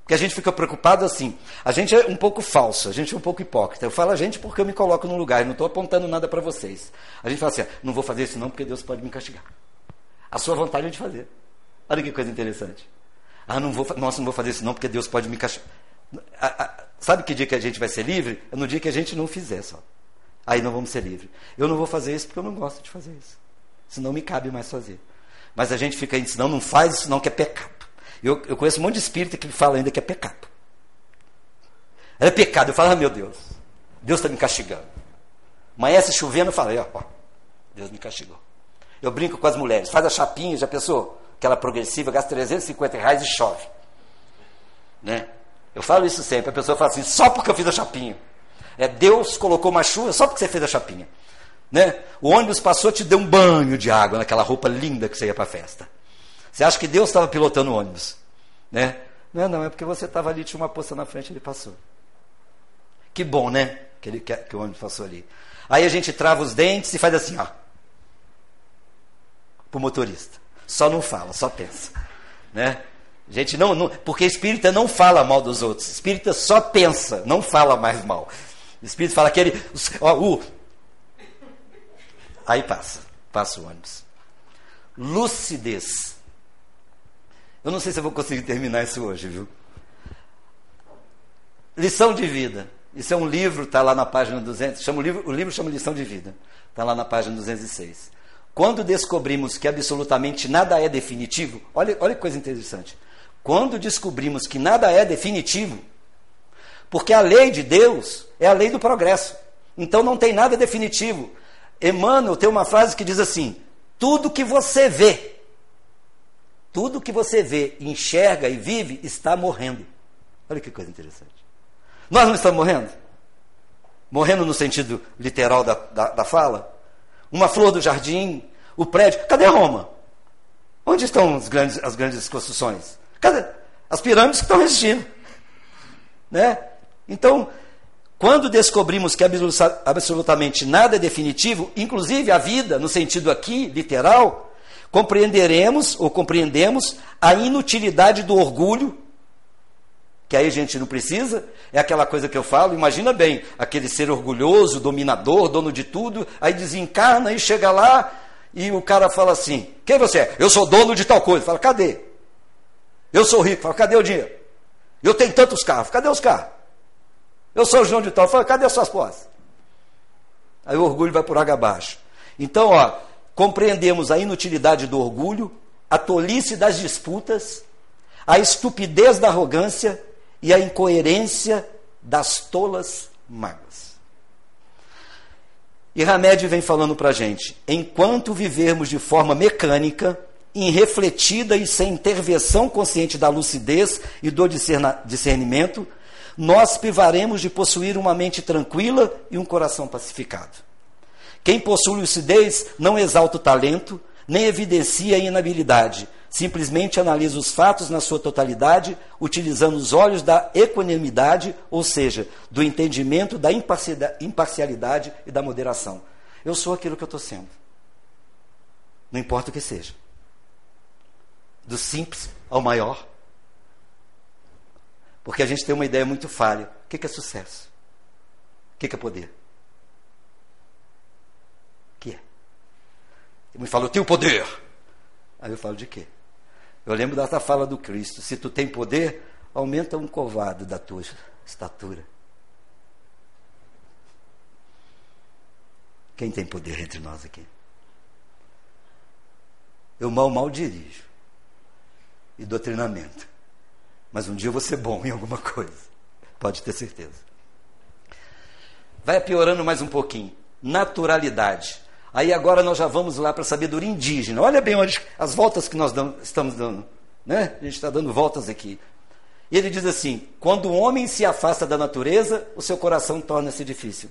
Porque a gente fica preocupado assim. A gente é um pouco falso, a gente é um pouco hipócrita. Eu falo a gente porque eu me coloco no lugar, e não estou apontando nada para vocês. A gente fala assim: não vou fazer isso não porque Deus pode me castigar. A sua vontade é de fazer. Olha que coisa interessante. Ah, não vou, nossa, não vou fazer isso não porque Deus pode me castigar. Sabe que dia que a gente vai ser livre? É no dia que a gente não fizer só. Aí não vamos ser livres. Eu não vou fazer isso porque eu não gosto de fazer isso. Senão me cabe mais fazer. Mas a gente fica ensinando, não faz isso não, que é pecado. Eu, eu conheço um monte de espírita que fala ainda que é pecado. É pecado. Eu falo, ah, meu Deus, Deus está me castigando. Amanhece chovendo, eu falo, ó, Deus me castigou. Eu brinco com as mulheres, faz a chapinha, já pensou? Aquela progressiva, gasta 350 reais e chove. Né? Eu falo isso sempre, a pessoa fala assim, só porque eu fiz a chapinha. É, Deus colocou uma chuva só porque você fez a chapinha. Né? O ônibus passou, te deu um banho de água naquela roupa linda que você ia para a festa. Você acha que Deus estava pilotando o ônibus? Né? Não, não, é porque você estava ali, tinha uma poça na frente, ele passou. Que bom, né? Que, ele, que, que o ônibus passou ali. Aí a gente trava os dentes e faz assim, ó. Para o motorista. Só não fala, só pensa. Né? Gente, não, não, porque espírita não fala mal dos outros. Espírita só pensa, não fala mais mal. O espírito fala aquele. Ó, uh, aí passa, passa o ônibus. Lucidez. Eu não sei se eu vou conseguir terminar isso hoje, viu? Lição de vida. Isso é um livro, está lá na página 200. Chama o, livro, o livro chama Lição de Vida. Está lá na página 206. Quando descobrimos que absolutamente nada é definitivo, olha, olha que coisa interessante. Quando descobrimos que nada é definitivo, porque a lei de Deus é a lei do progresso. Então não tem nada definitivo. Emmanuel tem uma frase que diz assim: tudo que você vê tudo que você vê, enxerga e vive está morrendo. Olha que coisa interessante. Nós não estamos morrendo? Morrendo no sentido literal da, da, da fala? Uma flor do jardim, o prédio. Cadê Roma? Onde estão grandes, as grandes construções? Cadê? As pirâmides que estão resistindo. Né? Então, quando descobrimos que absolutamente nada é definitivo, inclusive a vida, no sentido aqui, literal, compreenderemos ou compreendemos a inutilidade do orgulho, que aí a gente não precisa, é aquela coisa que eu falo, imagina bem, aquele ser orgulhoso, dominador, dono de tudo, aí desencarna e chega lá e o cara fala assim: quem você é? Eu sou dono de tal coisa. Fala, cadê? Eu sou rico. Fala, cadê o dinheiro? Eu tenho tantos carros. Cadê os carros? Eu sou João de tal. Fala, cadê as suas posses? Aí o orgulho vai por água abaixo. Então, ó, compreendemos a inutilidade do orgulho, a tolice das disputas, a estupidez da arrogância e a incoerência das tolas mágoas. E Hamed vem falando para a gente: enquanto vivermos de forma mecânica, irrefletida e sem intervenção consciente da lucidez e do discernimento, nós privaremos de possuir uma mente tranquila e um coração pacificado. Quem possui lucidez não exalta o talento, nem evidencia a inabilidade, Simplesmente analisa os fatos na sua totalidade, utilizando os olhos da equanimidade, ou seja, do entendimento da imparcialidade e da moderação. Eu sou aquilo que eu estou sendo. Não importa o que seja. Do simples ao maior. Porque a gente tem uma ideia muito falha. O que é sucesso? O que é poder? O que é? Ele me fala, eu tenho poder. Aí eu falo de quê? Eu lembro dessa fala do Cristo: se tu tem poder, aumenta um covado da tua estatura. Quem tem poder entre nós aqui? Eu mal, mal dirijo. E doutrinamento. Mas um dia eu vou ser bom [laughs] em alguma coisa. Pode ter certeza. Vai piorando mais um pouquinho. Naturalidade. Aí agora nós já vamos lá para a sabedoria indígena. Olha bem onde, as voltas que nós estamos dando. Né? A gente está dando voltas aqui. E ele diz assim: quando o homem se afasta da natureza, o seu coração torna-se difícil.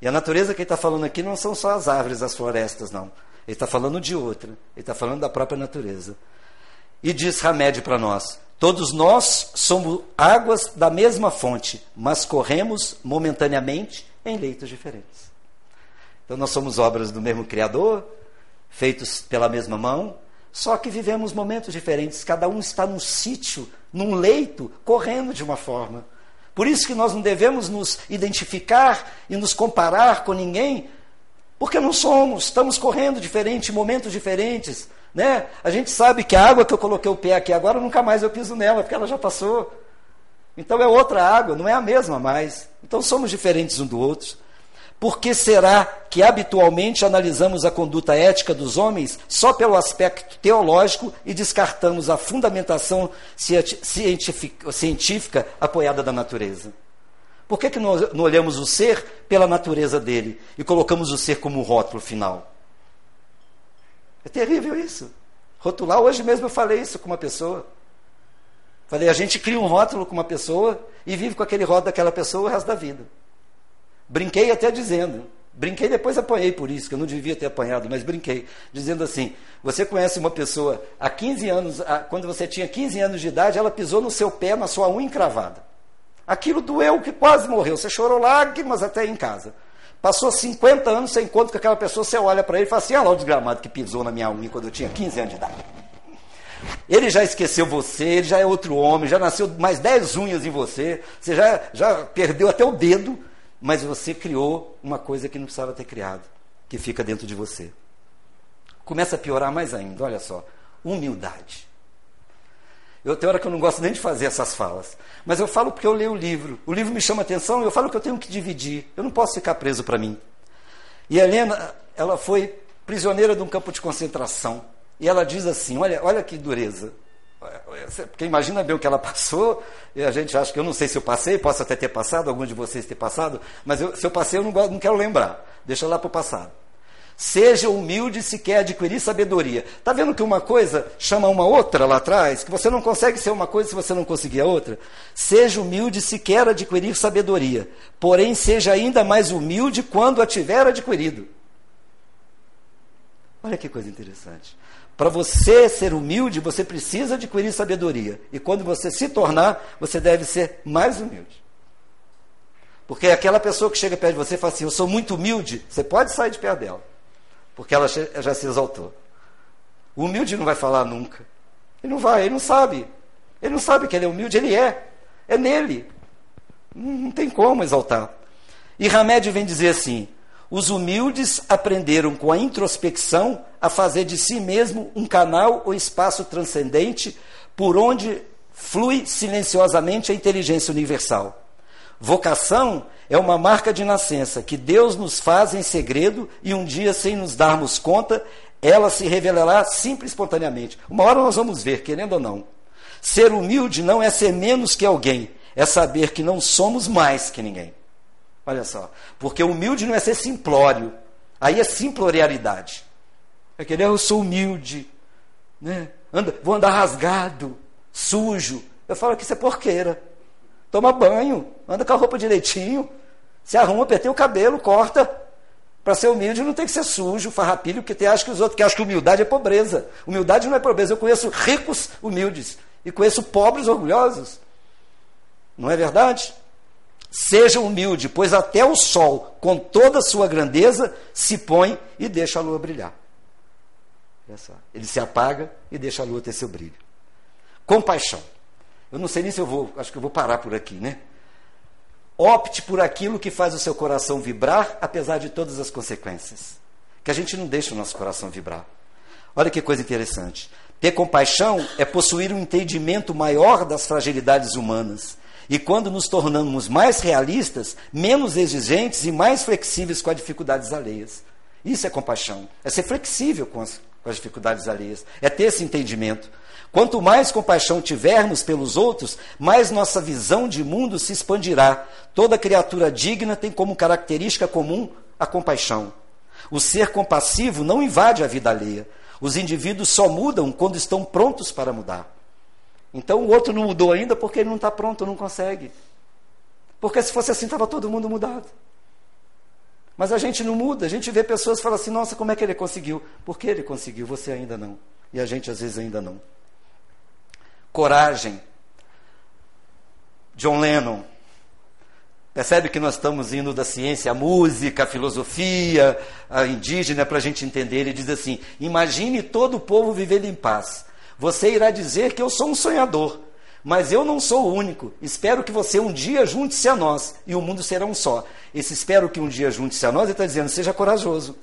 E a natureza que ele está falando aqui não são só as árvores, as florestas, não. Ele está falando de outra. Ele está falando da própria natureza. E diz Hamed para nós: Todos nós somos águas da mesma fonte, mas corremos momentaneamente em leitos diferentes. Então nós somos obras do mesmo Criador, feitos pela mesma mão, só que vivemos momentos diferentes. Cada um está num sítio, num leito, correndo de uma forma. Por isso que nós não devemos nos identificar e nos comparar com ninguém, porque não somos, estamos correndo diferente, momentos diferentes. Né? A gente sabe que a água que eu coloquei o pé aqui agora, nunca mais eu piso nela, porque ela já passou. Então é outra água, não é a mesma mais. Então somos diferentes um do outro. Por que será que habitualmente analisamos a conduta ética dos homens só pelo aspecto teológico e descartamos a fundamentação científica, apoiada da natureza? Por que, que não olhamos o ser pela natureza dele e colocamos o ser como rótulo final? É terrível isso. Rotular, hoje mesmo eu falei isso com uma pessoa. Falei, a gente cria um rótulo com uma pessoa e vive com aquele rótulo daquela pessoa o resto da vida. Brinquei até dizendo, brinquei depois apanhei por isso, que eu não devia ter apanhado, mas brinquei, dizendo assim: você conhece uma pessoa há 15 anos, quando você tinha 15 anos de idade, ela pisou no seu pé, na sua unha encravada. Aquilo doeu que quase morreu. Você chorou lágrimas até em casa. Passou 50 anos, você encontra com aquela pessoa, você olha para ele e fala assim: olha lá o desgramado que pisou na minha unha quando eu tinha 15 anos de idade. Ele já esqueceu você, ele já é outro homem, já nasceu mais 10 unhas em você, você já, já perdeu até o dedo, mas você criou uma coisa que não precisava ter criado, que fica dentro de você. Começa a piorar mais ainda, olha só. Humildade. Eu tenho hora que eu não gosto nem de fazer essas falas, mas eu falo porque eu leio o livro. O livro me chama atenção e eu falo que eu tenho que dividir. Eu não posso ficar preso para mim. E Helena, ela foi prisioneira de um campo de concentração. E ela diz assim: olha, olha que dureza. Porque imagina bem o que ela passou, e a gente acha que eu não sei se eu passei, posso até ter passado, alguns de vocês ter passado, mas eu, se eu passei eu não, não quero lembrar, deixa lá para o passado. Seja humilde se quer adquirir sabedoria. Está vendo que uma coisa chama uma outra lá atrás? Que você não consegue ser uma coisa se você não conseguir a outra? Seja humilde se quer adquirir sabedoria. Porém, seja ainda mais humilde quando a tiver adquirido. Olha que coisa interessante. Para você ser humilde, você precisa adquirir sabedoria. E quando você se tornar, você deve ser mais humilde. Porque aquela pessoa que chega perto de você e fala assim: Eu sou muito humilde, você pode sair de perto dela. Porque ela já se exaltou. O humilde não vai falar nunca. Ele não vai, ele não sabe. Ele não sabe que ele é humilde, ele é. É nele. Não tem como exaltar. E Hamed vem dizer assim: os humildes aprenderam com a introspecção a fazer de si mesmo um canal ou espaço transcendente por onde flui silenciosamente a inteligência universal. Vocação é uma marca de nascença que Deus nos faz em segredo e um dia, sem nos darmos conta, ela se revelará simples e espontaneamente. Uma hora nós vamos ver, querendo ou não. Ser humilde não é ser menos que alguém, é saber que não somos mais que ninguém. Olha só. Porque humilde não é ser simplório. Aí é simplorialidade. É querer, eu sou humilde. Né? Anda, vou andar rasgado, sujo. Eu falo que isso é porqueira. Toma banho, anda com a roupa direitinho, se arruma, apertei o cabelo, corta. Para ser humilde não tem que ser sujo, farrapilho, porque tem acha que os outros que acham que humildade é pobreza. Humildade não é pobreza. Eu conheço ricos humildes e conheço pobres orgulhosos. Não é verdade? Seja humilde, pois até o sol, com toda a sua grandeza, se põe e deixa a lua brilhar. Ele se apaga e deixa a lua ter seu brilho. Compaixão. Eu não sei nem se eu vou, acho que eu vou parar por aqui, né? Opte por aquilo que faz o seu coração vibrar, apesar de todas as consequências. Que a gente não deixa o nosso coração vibrar. Olha que coisa interessante. Ter compaixão é possuir um entendimento maior das fragilidades humanas. E quando nos tornamos mais realistas, menos exigentes e mais flexíveis com as dificuldades alheias. Isso é compaixão. É ser flexível com as, com as dificuldades alheias. É ter esse entendimento. Quanto mais compaixão tivermos pelos outros, mais nossa visão de mundo se expandirá. Toda criatura digna tem como característica comum a compaixão. O ser compassivo não invade a vida alheia. Os indivíduos só mudam quando estão prontos para mudar. Então o outro não mudou ainda porque ele não está pronto, não consegue. Porque se fosse assim, estava todo mundo mudado. Mas a gente não muda, a gente vê pessoas e fala assim: nossa, como é que ele conseguiu? Porque ele conseguiu, você ainda não. E a gente às vezes ainda não coragem. John Lennon. Percebe que nós estamos indo da ciência à música, à filosofia, à indígena, para a gente entender. Ele diz assim: imagine todo o povo vivendo em paz. Você irá dizer que eu sou um sonhador, mas eu não sou o único. Espero que você um dia junte-se a nós e o mundo será um só. Esse espero que um dia junte-se a nós, ele está dizendo: seja corajoso.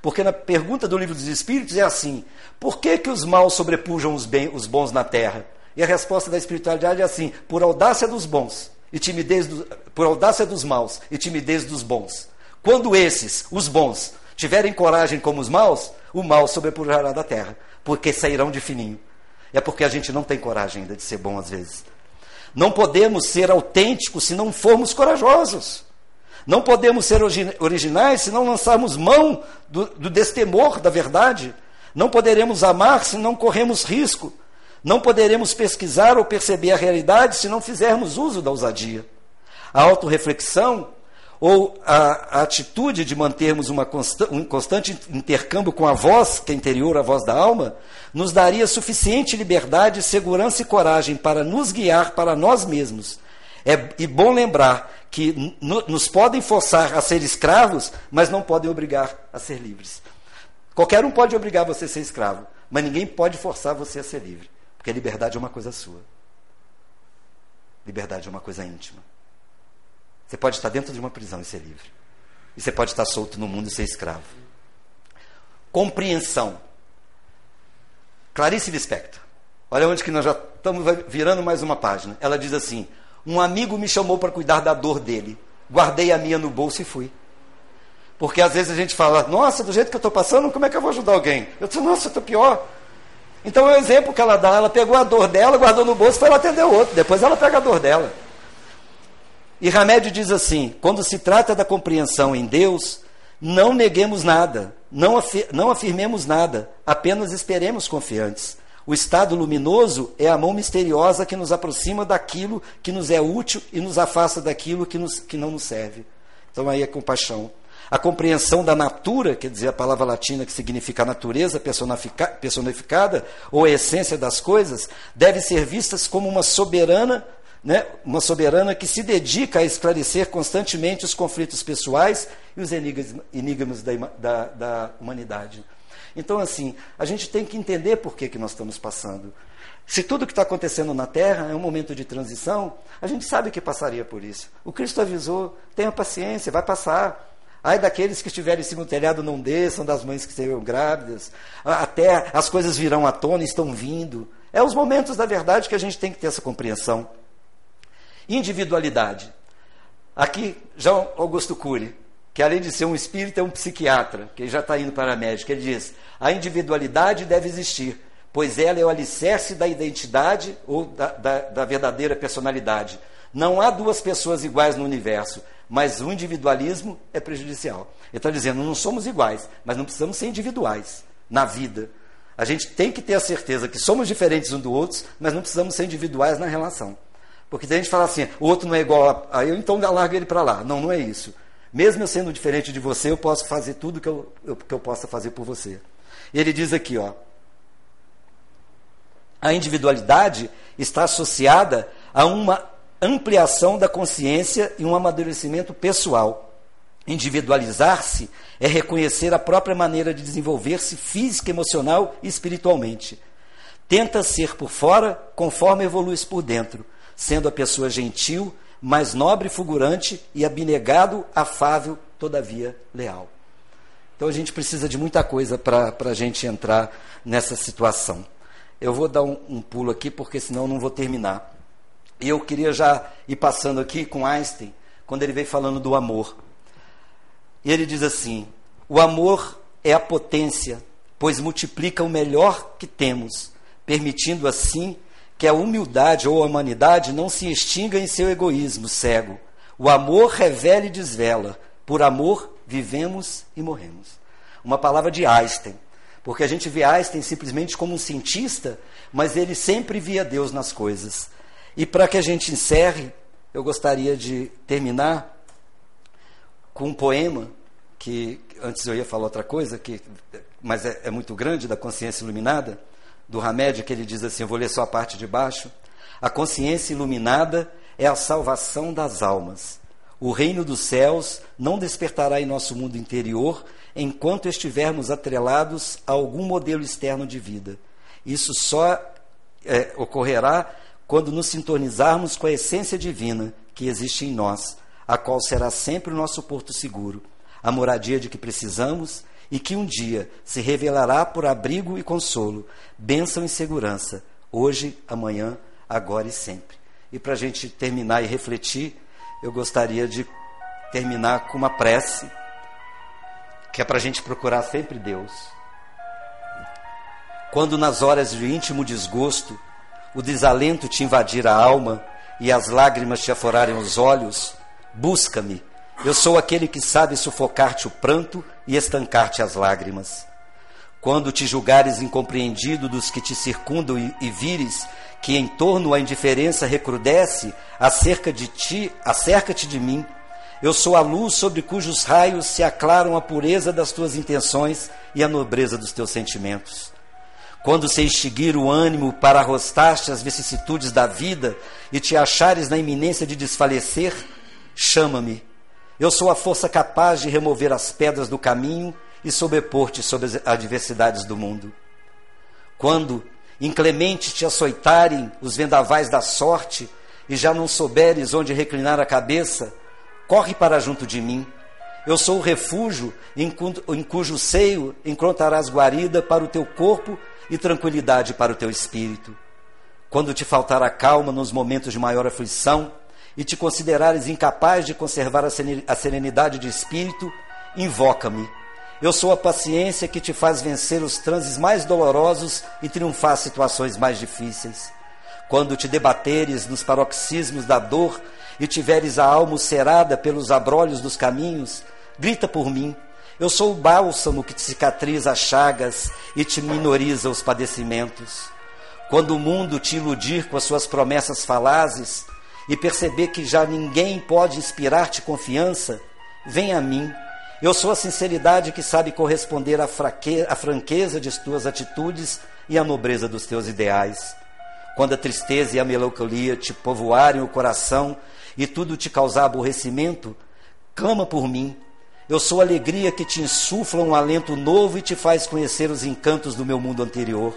Porque na pergunta do livro dos Espíritos é assim: por que, que os maus sobrepujam os, bem, os bons na terra? E a resposta da espiritualidade é assim: por audácia dos bons e timidez do, por audácia dos maus e timidez dos bons. Quando esses, os bons, tiverem coragem como os maus, o mal sobrepujará da terra, porque sairão de fininho. É porque a gente não tem coragem ainda de ser bom às vezes. Não podemos ser autênticos se não formos corajosos. Não podemos ser originais se não lançarmos mão do, do destemor da verdade. Não poderemos amar se não corremos risco. Não poderemos pesquisar ou perceber a realidade se não fizermos uso da ousadia. A autorreflexão ou a, atitude de mantermos consta, um constante intercâmbio com a voz, que é interior, a voz da alma, nos daria suficiente liberdade, segurança e coragem para nos guiar para nós mesmos. É e bom lembrar que nos podem forçar a ser escravos, mas não podem obrigar a ser livres. Qualquer um pode obrigar você a ser escravo, mas ninguém pode forçar você a ser livre. Porque liberdade é uma coisa sua. Liberdade é uma coisa íntima. Você pode estar dentro de uma prisão e ser livre. E você pode estar solto no mundo e ser escravo. Compreensão. Clarice Lispector. Olha onde que nós já estamos virando mais uma página. Ela diz assim: Um amigo me chamou para cuidar da dor dele. Guardei a minha no bolso e fui. Porque às vezes a gente fala: Nossa, do jeito que eu estou passando, como é que eu vou ajudar alguém? Eu disse: Nossa, eu estou pior. Então é o exemplo que ela dá, ela pegou a dor dela, guardou no bolso foi lá atender o outro. Depois ela pega a dor dela. E Remédio diz assim: quando se trata da compreensão em Deus, não neguemos nada, não, afir não afirmemos nada, apenas esperemos confiantes. O estado luminoso é a mão misteriosa que nos aproxima daquilo que nos é útil e nos afasta daquilo que, nos, que não nos serve. Então aí é compaixão. A compreensão da natura, quer dizer, a palavra latina que significa natureza personificada ou a essência das coisas, deve ser vista como uma soberana, né, uma soberana que se dedica a esclarecer constantemente os conflitos pessoais e os enigmas da, da, da humanidade. Então, assim, a gente tem que entender por que, que nós estamos passando. Se tudo que está acontecendo na Terra é um momento de transição, a gente sabe que passaria por isso. O Cristo avisou: tenha paciência, vai passar. Ai daqueles que estiverem em cima do telhado não desçam, das mães que estejam grávidas. Até as coisas virão à tona estão vindo. É os momentos da verdade que a gente tem que ter essa compreensão. Individualidade. Aqui, João Augusto Cury, que além de ser um espírito, é um psiquiatra, que já está indo para a médica, ele diz: a individualidade deve existir, pois ela é o alicerce da identidade ou da, da, da verdadeira personalidade. Não há duas pessoas iguais no universo mas o individualismo é prejudicial. Ele está dizendo, não somos iguais, mas não precisamos ser individuais na vida. A gente tem que ter a certeza que somos diferentes um do outro, mas não precisamos ser individuais na relação. Porque se a gente fala assim, o outro não é igual a eu, então larga ele para lá. Não, não é isso. Mesmo eu sendo diferente de você, eu posso fazer tudo que eu, eu, que eu possa fazer por você. Ele diz aqui, ó. A individualidade está associada a uma ampliação da consciência e um amadurecimento pessoal. Individualizar-se é reconhecer a própria maneira de desenvolver-se física, emocional e espiritualmente. Tenta ser por fora conforme evolui por dentro, sendo a pessoa gentil, mais nobre, fulgurante e abnegado, afável, todavia leal. Então a gente precisa de muita coisa para a gente entrar nessa situação. Eu vou dar um, um pulo aqui, porque senão eu não vou terminar. E eu queria já ir passando aqui com Einstein, quando ele veio falando do amor. E ele diz assim: o amor é a potência, pois multiplica o melhor que temos, permitindo assim que a humildade ou a humanidade não se extinga em seu egoísmo cego. O amor revela e desvela. Por amor vivemos e morremos. Uma palavra de Einstein. Porque a gente vê Einstein simplesmente como um cientista, mas ele sempre via Deus nas coisas. E para que a gente encerre, eu gostaria de terminar com um poema que antes eu ia falar outra coisa, que, mas é, é muito grande, da consciência iluminada do Hamed, que ele diz assim: eu vou ler só a parte de baixo. A consciência iluminada é a salvação das almas. O reino dos céus não despertará em nosso mundo interior enquanto estivermos atrelados a algum modelo externo de vida. Isso só é, ocorrerá quando nos sintonizarmos com a essência divina que existe em nós, a qual será sempre o nosso porto seguro, a moradia de que precisamos e que um dia se revelará por abrigo e consolo, bênção e segurança, hoje, amanhã, agora e sempre. E para a gente terminar e refletir, eu gostaria de terminar com uma prece, que é para a gente procurar sempre Deus. Quando nas horas de íntimo desgosto, o desalento te invadir a alma e as lágrimas te aforarem os olhos, busca-me eu sou aquele que sabe sufocar-te o pranto e estancar-te as lágrimas. Quando te julgares incompreendido dos que te circundam e, e vires que em torno a indiferença recrudesce acerca de ti, acerca-te de mim. Eu sou a luz sobre cujos raios se aclaram a pureza das tuas intenções e a nobreza dos teus sentimentos. Quando se extinguir o ânimo para arrostar-te as vicissitudes da vida e te achares na iminência de desfalecer, chama-me eu sou a força capaz de remover as pedras do caminho e sobrepor-te sobre as adversidades do mundo. Quando inclemente te açoitarem os vendavais da sorte e já não souberes onde reclinar a cabeça, corre para junto de mim. Eu sou o refúgio em, em cujo seio encontrarás guarida para o teu corpo e tranquilidade para o teu espírito. Quando te faltar a calma nos momentos de maior aflição, e te considerares incapaz de conservar a serenidade de espírito, invoca-me. Eu sou a paciência que te faz vencer os transes mais dolorosos e triunfar situações mais difíceis. Quando te debateres nos paroxismos da dor e tiveres a alma cerada pelos abrolhos dos caminhos, grita por mim. Eu sou o bálsamo que te cicatriza as chagas e te minoriza os padecimentos. Quando o mundo te iludir com as suas promessas falazes, e perceber que já ninguém pode inspirar-te confiança, vem a mim. Eu sou a sinceridade que sabe corresponder à, fraque... à franqueza de tuas atitudes e à nobreza dos teus ideais. Quando a tristeza e a melancolia te povoarem o coração e tudo te causar aborrecimento, clama por mim. Eu sou a alegria que te insufla um alento novo e te faz conhecer os encantos do meu mundo anterior.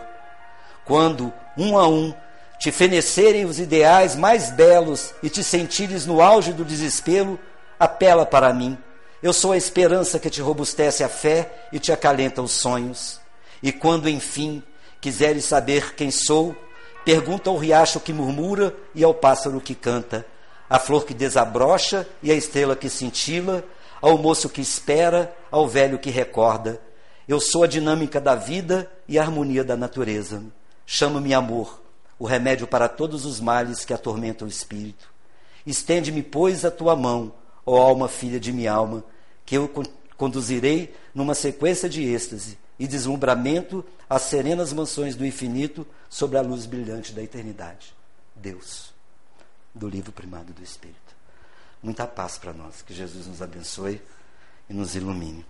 Quando, um a um, te fenecerem os ideais mais belos e te sentires no auge do desespero, apela para mim. Eu sou a esperança que te robustece a fé e te acalenta os sonhos. E quando, enfim, quiseres saber quem sou, pergunta ao riacho que murmura e ao pássaro que canta, à flor que desabrocha e à estrela que cintila, ao moço que espera, ao velho que recorda. Eu sou a dinâmica da vida e a harmonia da natureza. Chamo-me amor o remédio para todos os males que atormentam o espírito. Estende-me, pois, a tua mão, ó alma filha de minha alma, que eu conduzirei numa sequência de êxtase e deslumbramento às serenas mansões do infinito sobre a luz brilhante da eternidade. Deus, do livro primado do Espírito. Muita paz para nós. Que Jesus nos abençoe e nos ilumine.